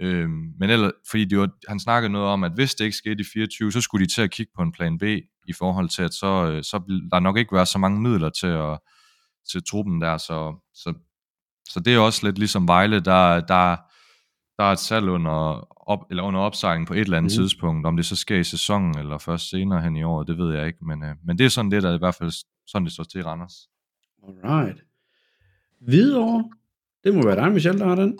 Øh, men ellers, fordi det var, han snakkede noget om, at hvis det ikke skete i 24, så skulle de til at kigge på en plan B, i forhold til, at så, øh, så vil der nok ikke være så mange midler til, at, til truppen der, så, så, så det er også lidt ligesom Vejle, der, der, der er et salg under, op, eller under opsejling på et eller andet mm. tidspunkt. Om det så sker i sæsonen, eller først senere hen i året, det ved jeg ikke. Men, øh, men det er sådan det, der i hvert fald sådan det står til Randers. Alright. Hvidovre. Det må være dig, Michel, der har den.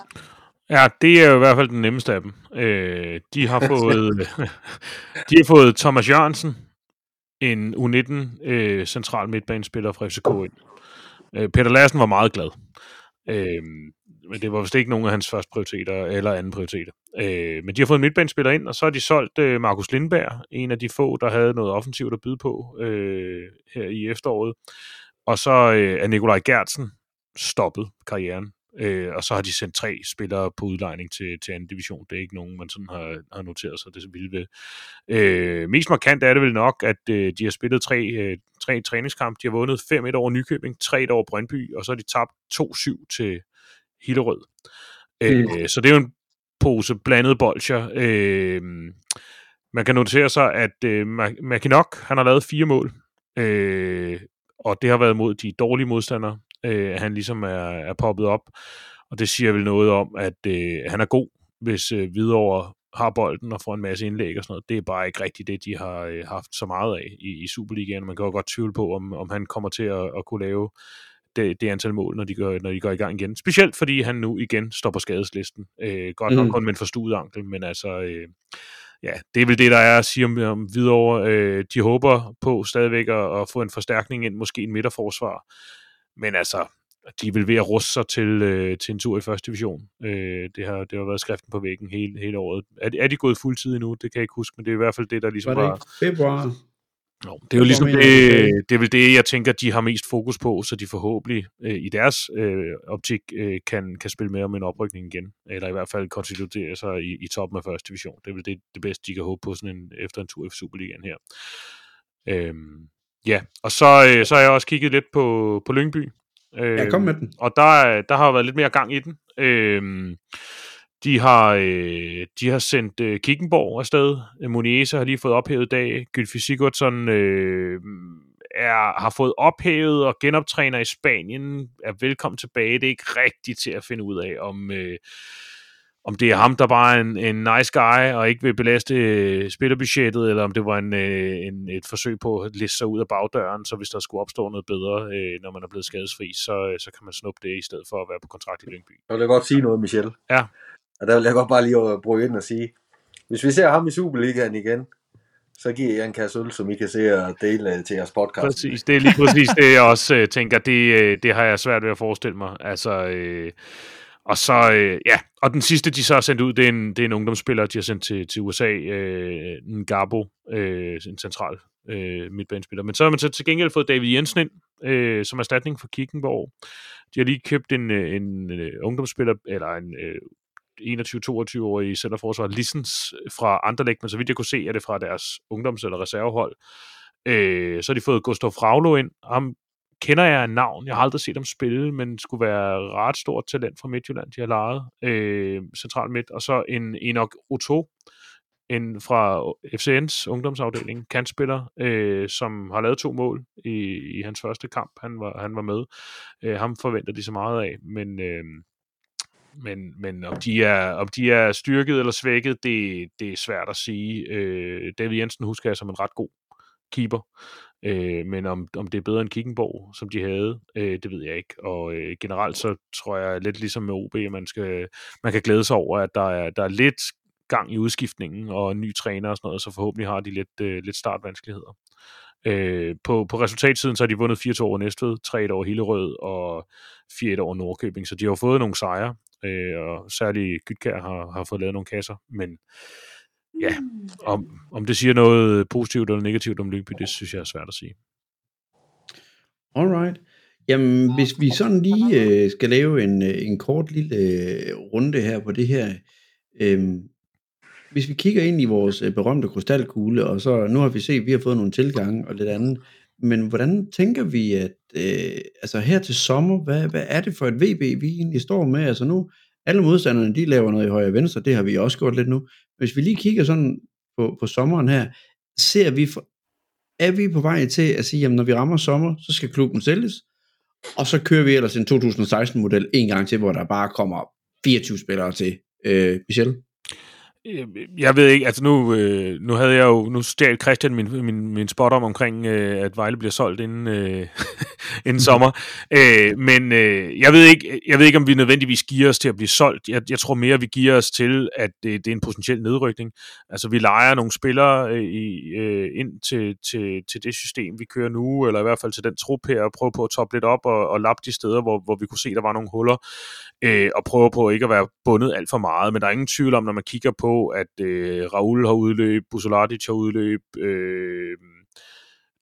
Ja, det er jo i hvert fald den nemmeste af dem. Øh, de har <laughs> fået <laughs> de har fået Thomas Jørgensen en U19 øh, central midtbanespiller fra FCK ind. Øh, Peter Lassen var meget glad. Øh, men det var vist ikke nogen af hans første prioriteter eller anden prioriteter. Øh, men de har fået en midtbanespiller ind, og så har de solgt øh, Markus Lindberg, en af de få, der havde noget offensivt at byde på øh, her i efteråret. Og så øh, er Nikolaj Gertsen stoppet karrieren. Øh, og så har de sendt tre spillere på udlejning til, til anden division. Det er ikke nogen, man sådan har, har noteret sig det vilde ved. Øh, mest markant er det vel nok, at øh, de har spillet tre, øh, tre træningskampe. De har vundet 5-1 over Nykøbing, 3-1 over Brøndby, og så har de tabt 2-7 til Hillerød. Øh, mm. Så det er jo en pose blandet bolcher. Øh, man kan notere sig, at øh, Mackinock, han har lavet fire mål, øh, og det har været mod de dårlige modstandere, øh, han ligesom er, er poppet op. Og det siger vel noget om, at øh, han er god, hvis øh, Hvidovre har bolden og får en masse indlæg og sådan noget. Det er bare ikke rigtigt det, de har øh, haft så meget af i, i Superligaen. Man kan jo godt tvivle på, om, om han kommer til at, at kunne lave det, det antal mål, når de, går, når de går i gang igen. Specielt fordi han nu igen står på skadeslisten. Øh, godt nok mm. kun med en forstuet ankel, men altså... Øh, ja, det er vel det, der er at sige om, om videre. Øh, de håber på stadigvæk at, at få en forstærkning ind, måske en midterforsvar. Men altså, de vil ved at ruste sig til, øh, til en tur i første division. Øh, det, har, det har været skriften på væggen hele, hele året. Er, er de gået fuldtid endnu? Det kan jeg ikke huske, men det er i hvert fald det, der ligesom var... Det ikke februar? No, det er jo ligesom det, det er vel det, jeg tænker, de har mest fokus på, så de forhåbentlig øh, i deres øh, optik øh, kan, kan spille med om en oprykning igen, eller i hvert fald konstituere sig i, i toppen af første division. Det er vel det, det bedste, de kan håbe på sådan en, efter en tur i Superligaen her. Øhm, ja, og så, øh, så har jeg også kigget lidt på, på Lyngby. Øh, ja, kom med den. Og der, der har været lidt mere gang i den. Øh, de har, øh, de har sendt øh, Kickenborg afsted. Muniesa har lige fået ophævet i dag. Gylfi Sigurdsson øh, er, har fået ophævet og genoptræner i Spanien. Er velkommen tilbage. Det er ikke rigtigt til at finde ud af, om... Øh, om det er ham, der bare er en, en nice guy og ikke vil belaste øh, spillerbudgettet, eller om det var en, øh, en, et forsøg på at liste sig ud af bagdøren, så hvis der skulle opstå noget bedre, øh, når man er blevet skadesfri, så, øh, så kan man snuppe det i stedet for at være på kontrakt i Lyngby. Jeg vil godt sige noget, Michel. Ja. Og der vil jeg godt bare lige øh, bruge ind og sige, hvis vi ser ham i Superligaen igen, så giver jeg en kasse øl, som I kan se og dele øh, til jeres podcast. Præcis, det er lige præcis det, jeg også øh, tænker. Det, øh, det har jeg svært ved at forestille mig. Altså, øh, og så, øh, ja, og den sidste, de så har sendt ud, det er en, det er en ungdomsspiller, de har sendt til, til USA, øh, Ngabo, øh, en central øh, midtbanespiller. Men så har man så til gengæld fået David Jensen ind, øh, som erstatning for Kickenborg. De har lige købt en, øh, en, en ungdomsspiller, eller en øh, 21-22-årige centerforsvar, Lissens fra Anderlecht, men så vidt jeg kunne se, er det fra deres ungdoms- eller reservehold. Øh, så har de fået Gustav Fraglo ind. Ham kender jeg en navn. Jeg har aldrig set ham spille, men skulle være ret stort talent fra Midtjylland, de har lejet øh, central midt. Og så en Enoch Otto, en fra FCN's ungdomsafdeling, kantspiller, øh, som har lavet to mål i, i hans første kamp, han var, han var med. Øh, ham forventer de så meget af, men, øh, men, men om, de er, om de er styrket eller svækket, det, det er svært at sige. Øh, David Jensen husker jeg som en ret god keeper. Øh, men om, om det er bedre end Kickenborg, som de havde, øh, det ved jeg ikke. Og øh, generelt så tror jeg lidt ligesom med OB, man, skal, man kan glæde sig over, at der er, der er lidt gang i udskiftningen og en ny træner og sådan noget, så forhåbentlig har de lidt, øh, lidt startvanskeligheder. Øh, på, på resultatsiden så har de vundet 4-2 over Næstved, 3-1 over Hillerød og 4-1 over Nordkøbing, så de har jo fået nogle sejre, øh, og særligt Gytkær har, har fået lavet nogle kasser, men ja, om, om det siger noget positivt eller negativt om Lyngby, det synes jeg er svært at sige. Alright. Jamen, hvis vi sådan lige øh, skal lave en, øh, en kort lille øh, runde her på det her. Øh, hvis vi kigger ind i vores øh, berømte krystalkugle, og så nu har vi set, at vi har fået nogle tilgange og lidt andet, men hvordan tænker vi, at øh, altså her til sommer, hvad, hvad er det for et VB, vi egentlig står med? Altså nu, alle modstanderne, de laver noget i højre og venstre, det har vi også gjort lidt nu. Hvis vi lige kigger sådan på, på sommeren her, ser vi, for, er vi på vej til at sige, at når vi rammer sommer, så skal klubben sælges, og så kører vi ellers en 2016-model en gang til, hvor der bare kommer 24 spillere til. Øh, Michel? Øhm, jeg ved ikke, altså nu, øh, nu havde jeg jo, nu stjal Christian min, min, min spot om omkring, øh, at Vejle bliver solgt inden, øh, <laughs> inden sommer. Øh, men øh, jeg, ved ikke, jeg ved ikke, om vi nødvendigvis giver os til at blive solgt. Jeg, jeg tror mere, vi giver os til, at det, det er en potentiel nedrykning. Altså, vi leger nogle spillere øh, i, øh, ind til, til, til det system, vi kører nu, eller i hvert fald til den trup her, og prøve på at toppe lidt op og, og lappe de steder, hvor, hvor vi kunne se, der var nogle huller, øh, og prøve på ikke at være bundet alt for meget. Men der er ingen tvivl om, når man kigger på, at øh, Raul har udløb, Busolatic har udløb, øh,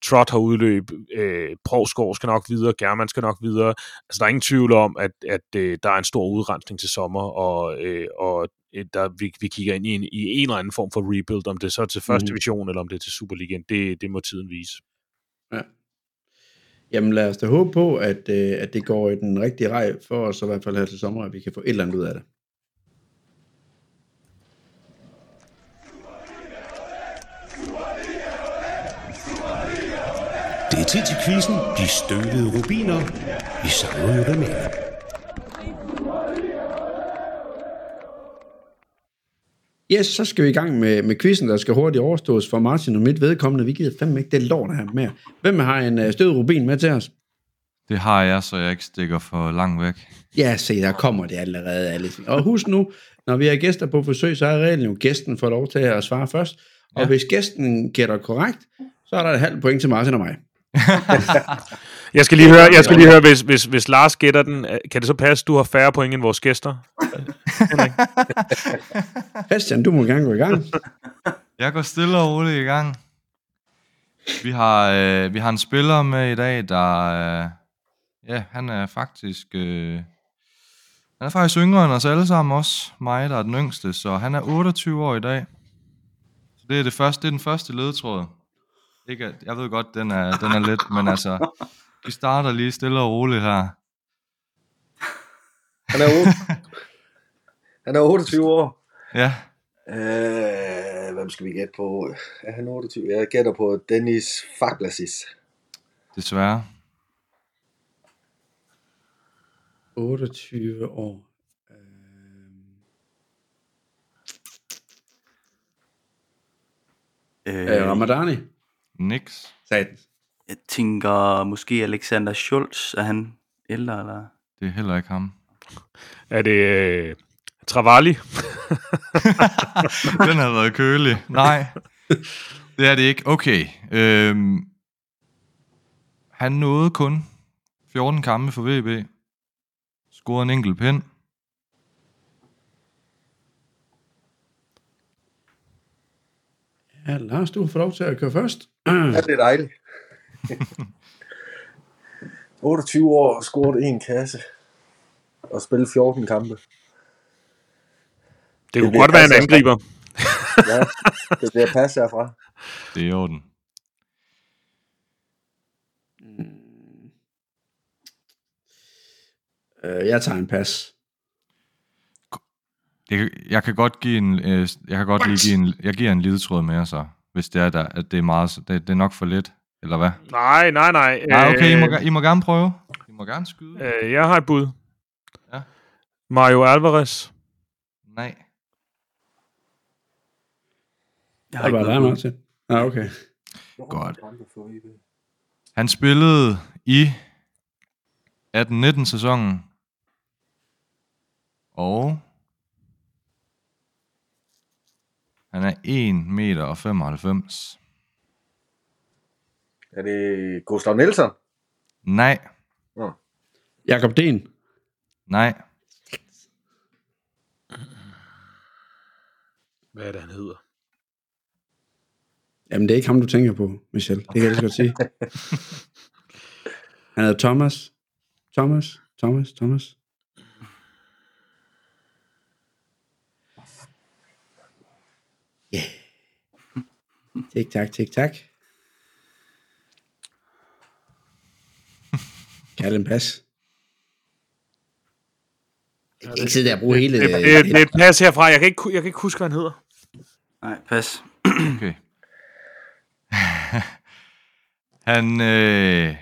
Trot har udløb, øh, Provsgaard skal nok videre, German skal nok videre. Altså, der er ingen tvivl om, at, at øh, der er en stor udrensning til sommer, og, øh, og øh, der, vi, vi kigger ind i en, i en eller anden form for rebuild, om det så er til første mm. division, eller om det er til Superligaen, det, det må tiden vise. Ja. Jamen lad os da håbe på, at, øh, at det går i den rigtige rej for os, i hvert fald her til sommer, at vi kan få et eller andet ud af det. Tid til quizzen. De støvede rubiner. Vi savner jo dem ikke. Yes, så skal vi i gang med, med quizzen, der skal hurtigt overstås for Martin og mit vedkommende. Vi gider fandme ikke det lort her mere. Hvem har en uh, støvet rubin med til os? Det har jeg, så jeg ikke stikker for langt væk. Ja, se, der kommer det allerede. Alle. Og husk nu, når vi har gæster på forsøg, så er reglen jo, at gæsten får lov til at svare først. Og ja. hvis gæsten gætter korrekt, så er der et halvt point til Martin og mig. <laughs> Jeg skal lige høre, jeg skal lige høre hvis, hvis, hvis Lars gætter den, øh, kan det så passe, at du har færre point end vores gæster? <laughs> Christian, du må gerne gå i gang. <laughs> Jeg går stille og roligt i gang. Vi har, øh, vi har en spiller med i dag, der... Øh, ja, han er faktisk... Øh, han er faktisk yngre end os alle sammen også. Mig, der er den yngste, så han er 28 år i dag. Så det er, det første, det er den første ledetråd. Ikke, jeg ved godt, den er, den er lidt, men altså... Vi starter lige stille og roligt her. Han er, 8, han er 28 år. Ja, Øh, hvem skal vi gætte på? Er han 28? Jeg gætter på Dennis Faglasis. desværre. 28 år. Øh, Øh, Ramadani. Nix. Satans. jeg tænker måske Alexander Schultz, er han ældre, eller? Det er heller ikke ham. Er det øh, Travali? <laughs> Den har været kølig. Nej, det er det ikke. Okay. Øhm, han nåede kun 14 kampe for VB. Scorede en enkelt pind. Ja, Lars, du har fået lov til at køre først. <clears throat> Ja, det er dejligt. <laughs> 28 år, scoret en kasse og spillet 14 kampe. Det kunne bliver godt være en angriber. Ja, det bliver pas herfra. Det er i orden. Øh, jeg tager en pas. Jeg, jeg kan godt give en, øh, jeg kan godt lige give en, jeg giver en ledetråd mere så, hvis det er der, at det er meget, det, det er nok for lidt, eller hvad? Nej, nej, nej. Nej, okay, I må, Øh, I må gerne prøve. I må gerne skyde. øh, jeg har et bud. Ja. Mario Alvarez. Nej. Jeg noget der, bud. Martin. Ja, okay. Godt. Han spillede i 18-19 sæsonen. Og han er 1 meter og 95. Er det Gustav Nielsen? Nej, Jakob Den. nej. Hvad er det, han hedder? Jamen, det er ikke ham, du tænker på, Michel. Det kan jeg lige godt sige. <laughs> Han hedder Thomas. Thomas. Thomas. Thomas. Ja. Yeah. Tik tak, tik tak. Kald en pas. Jeg kan ikke sidde der og bruge hele... Det, det, det er et pas herfra. Jeg kan, ikke, jeg kan ikke huske, hvad han hedder. Nej, pas. Okay. <laughs> han, øh,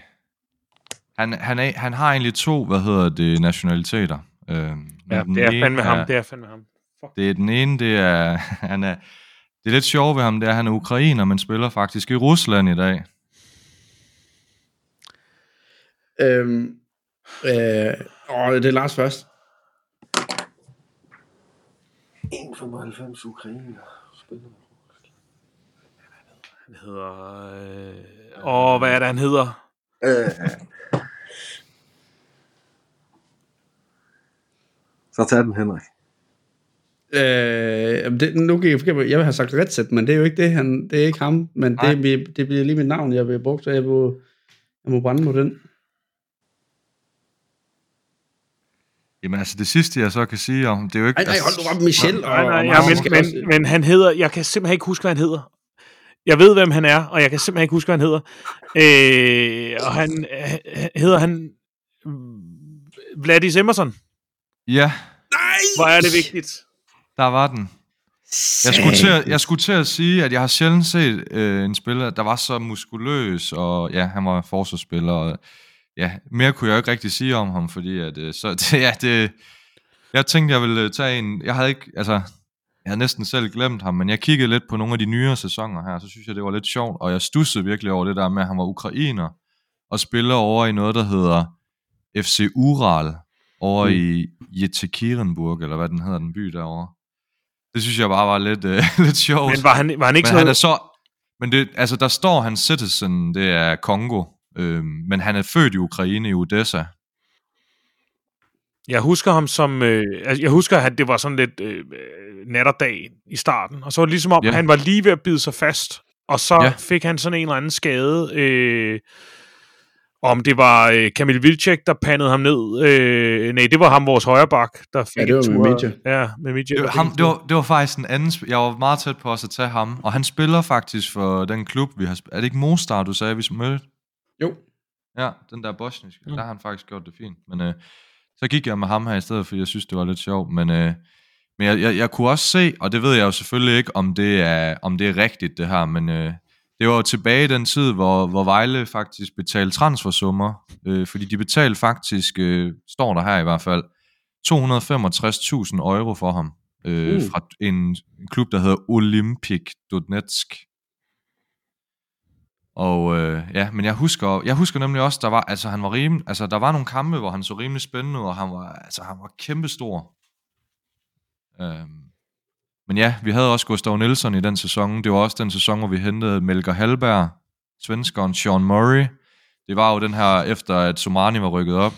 han, han, er, han har egentlig to, hvad hedder det, nationaliteter. Øh, Ja, den det er fandme ham. Det er fandme ham. Fuck. Det er den ene, det er, <laughs> han er, det er lidt sjovt ved ham, det er, at han er ukrainer, men spiller faktisk i Rusland i dag. Øhm, øh, åh, det er Lars først. 1,95 ukrainer spiller. Han hedder... Øh... Åh, hvad er det, han hedder? Øh. Så tag den, Henrik. Øh, det, nu gik jeg forkert. Jeg vil have sagt Retset, men det er jo ikke det. Han, det er ikke ham. Men Nej. det, bliver- det bliver lige mit navn, jeg vil bruge, så jeg må, jeg må brænde på den. Jamen altså, det sidste, jeg så kan sige om, det er jo ikke... Ej, nej, hold nu op, Michel. Nej, nej, og ja, men, men, men han hedder... Jeg kan simpelthen ikke huske, hvad han hedder. Jeg ved, hvem han er, og jeg kan simpelthen ikke huske, hvad han hedder. Øh, og han øh, hedder han... Vladis Emerson. Ja, Hvor er det vigtigt. Der var den. Jeg skulle, til at, jeg skulle til at sige, at jeg har sjældent set øh, en spiller, der var så muskuløs, og ja, han var forsvarsspiller, og ja, mere kunne jeg ikke rigtig sige om ham, fordi at, øh, så, <laughs> det, ja, det, jeg tænkte, jeg ville øh, tage en, jeg havde ikke, altså, jeg havde næsten selv glemt ham, men jeg kiggede lidt på nogle af de nyere sæsoner her, så synes jeg, det var lidt sjovt, og jeg stussede virkelig over det der med, at han var ukrainer, og spiller over i noget, der hedder FC Ural, over mm. i Yekaterinburg, eller hvad den hedder, den by derovre. Det synes jeg bare var lidt, øh, <laughs> lidt sjovt. Men var han, var han ikke men sådan han er så, men det, altså der står hans citizen, det er Kongo, øhm, men han er født i Ukraine, i Odessa. Jeg husker ham som... Øh, altså, jeg husker, at det var sådan lidt øh, øh, nat og dag i starten. Og så var det ligesom om, Ja. han var lige ved at bide sig fast. Og så ja. fik han sådan en eller anden skade. Øh, om det var øh, Kamil Vilcek, der pandede ham ned. Øh, nej, det var ham, vores højre bak, der fik Ja, det var en med tur- Midja. Ja, med Midja. Det, ham, det, var, det var faktisk en anden... sp- Jeg var meget tæt på også at tage ham, og han spiller faktisk for den klub, vi har... sp- Er det ikke Mostar, du sagde, vi mødte? Jo. Ja, den der bosniske. Mm. Der har han faktisk gjort det fint. Men øh, så gik jeg med ham her i stedet, fordi jeg synes, det var lidt sjovt. Men, øh, men jeg, jeg, jeg kunne også se, og det ved jeg jo selvfølgelig ikke, om det er, om det er rigtigt, det her, men øh, det var jo tilbage i den tid, hvor, hvor Vejle faktisk betalte transfersummer, øh, fordi de betalte faktisk, øh, står der her i hvert fald, 265.000 euro for ham, øh, Uh. fra en, en klub, der hedder Olympic Donetsk. Og øh, ja, men jeg husker, jeg husker nemlig også, der var, altså han var rim, altså der var nogle kampe, hvor han så rimelig spændende ud, og han var, altså han var kæmpestor. Øhm, men ja, vi havde også Gustav Nielsen i den sæson. Det var også den sæson, hvor vi hentede Melker Halberg, svenskeren Sean Murray. Det var jo den her, efter at Somani var rykket op.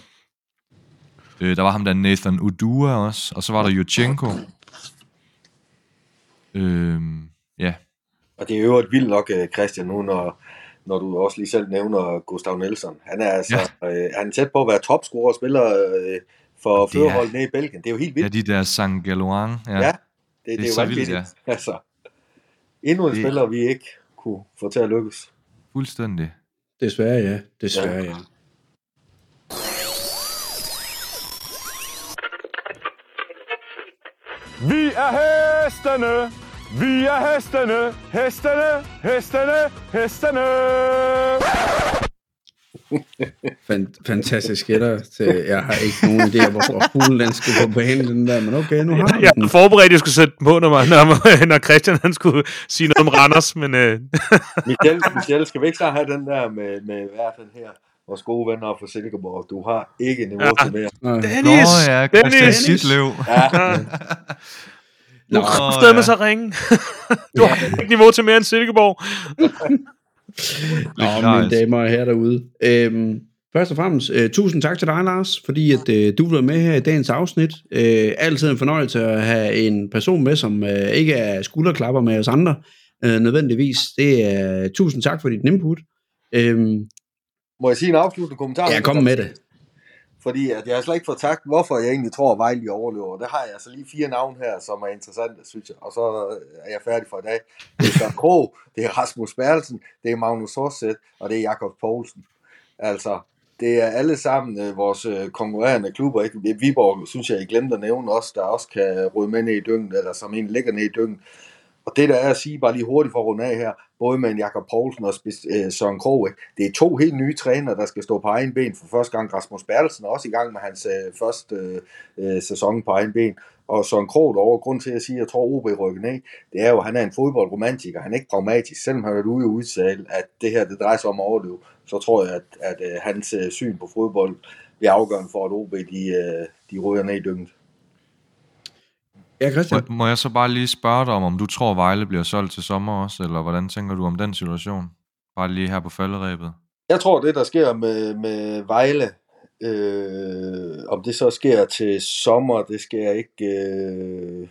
Øh, der var ham der Nathan Udua også, og så var der Yuchenko. Øhm, ja, Og det er jo et vildt nok, øh, Christian, nu når, når du også lige selv nævner Gustav Nielsen. Han er altså ja. øh, han er tæt på at være topscorer og spiller øh, for Det er- førerholdet nede i Belgien. Det er jo helt ja vildt. de der Saint Galouan. Ja. Ja, ja. Det, det, det er jo så vildt, vanvittigt. Altså, endnu en Det- spiller, vi ikke kunne få til at lykkes. Fuldstændig. Desværre, ja. Desværre, ja. Vi er hestene! Vi er hestene! Hestene! Hestene! Hestene! Fan- fantastisk gætter. Til, jeg har ikke nogen idé om, hvor fuglen den skal på banen, den der, men okay, nu har Jeg den. havde forberedt, at jeg skulle sætte den på, når, man, når, når Christian han skulle sige noget om Randers, men øh, Michel, Michel, skal vi ikke snart have den der med, med hvad er den her? Vores gode venner fra Silkeborg. Du har ikke niveau Ja. til mere. Dennis! Nå ja, Christian Dennis! Sitlev. Ja, er stadig med så ringe. du har ikke niveau til mere end Silkeborg. Nå, mine damer og herrer derude. Øhm, først og fremmest, øh, tusind tak til dig, Lars, fordi at, øh, du var med her i dagens afsnit. Øh, altid en fornøjelse at have en person med, som øh, ikke er skulderklapper med os andre, øh, nødvendigvis. Det er tusind tak for dit input. Øhm, må jeg sige en afsluttende kommentar? ja, kom med det. Fordi at jeg har slet ikke fået takt, hvorfor jeg egentlig tror, at Vejle overlever. Der har jeg altså lige fire navne her, som er interessante, synes jeg. Og så er jeg færdig for i dag. Det er Søren Krog, det er Rasmus Bertelsen, det er Magnus Horset, og det er Jakob Poulsen. Altså, det er alle sammen øh, vores øh, konkurrerende klubber. Ikke? Viborg, synes jeg, I glemte at nævne også, der også kan ryge med ned i dyngen, eller som egentlig ligger ned i dyngen. Og det der er at sige, bare lige hurtigt for at runde af her, både med en Jakob Poulsen og øh, Søren Krog, det er to helt nye trænere, der skal stå på egen ben for første gang. Rasmus Bertelsen er også i gang med hans øh, første øh, øh sæson på egen ben. Og Søren Krog over grund til at sige, at jeg tror, OB rykker ned, det er jo, at han er en fodboldromantiker. Han er ikke pragmatisk. Selvom han har ude og udtale, at det her det drejer sig om at overleve, så tror jeg, at, at, at hans syn på fodbold bliver afgørende for, at OB de, de ryger ned i dynget. Ja, Christian. Må, må jeg så bare lige spørge dig om, om du tror, Vejle bliver solgt til sommer også, eller hvordan tænker du om den situation? Bare lige her på falderæbet. Jeg tror, det der sker med, med Vejle, øh, om det så sker til sommer, det skal jeg ikke... Øh...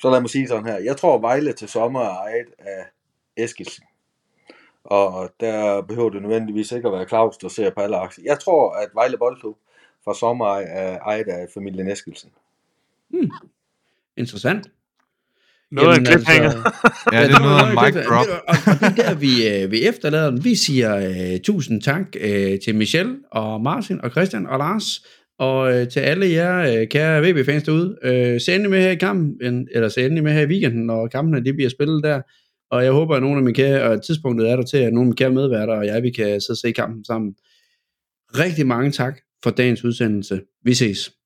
Så lad mig sige sådan her. Jeg tror, Vejle til sommer er ejet af Eskilsen. Og der behøver det nødvendigvis ikke at være Claus, der ser på alle aktier. Jeg tror, at Vejle Boldklub fra sommer er ejet af familien Eskilsen. Hmm. Interessant. Noget Jamen, af cliffhanger. <laughs> Altså, ja, det er noget af mic drop. Og, <laughs> og det er der, vi, uh, vi efterlader den. Vi siger uh, tusind tak uh, til Michel og Martin og Christian og Lars. Og uh, til alle jer uh, kære VB-fans derude, uh, se endelig med her i kampen, eller se endelig med her i weekenden, når kampene de bliver spillet der. Og jeg håber, at nogle af mine kære, og tidspunktet er der til, at nogle af mine kære medværter og jeg, vi kan sidde og se kampen sammen. Rigtig mange tak for dagens udsendelse. Vi ses.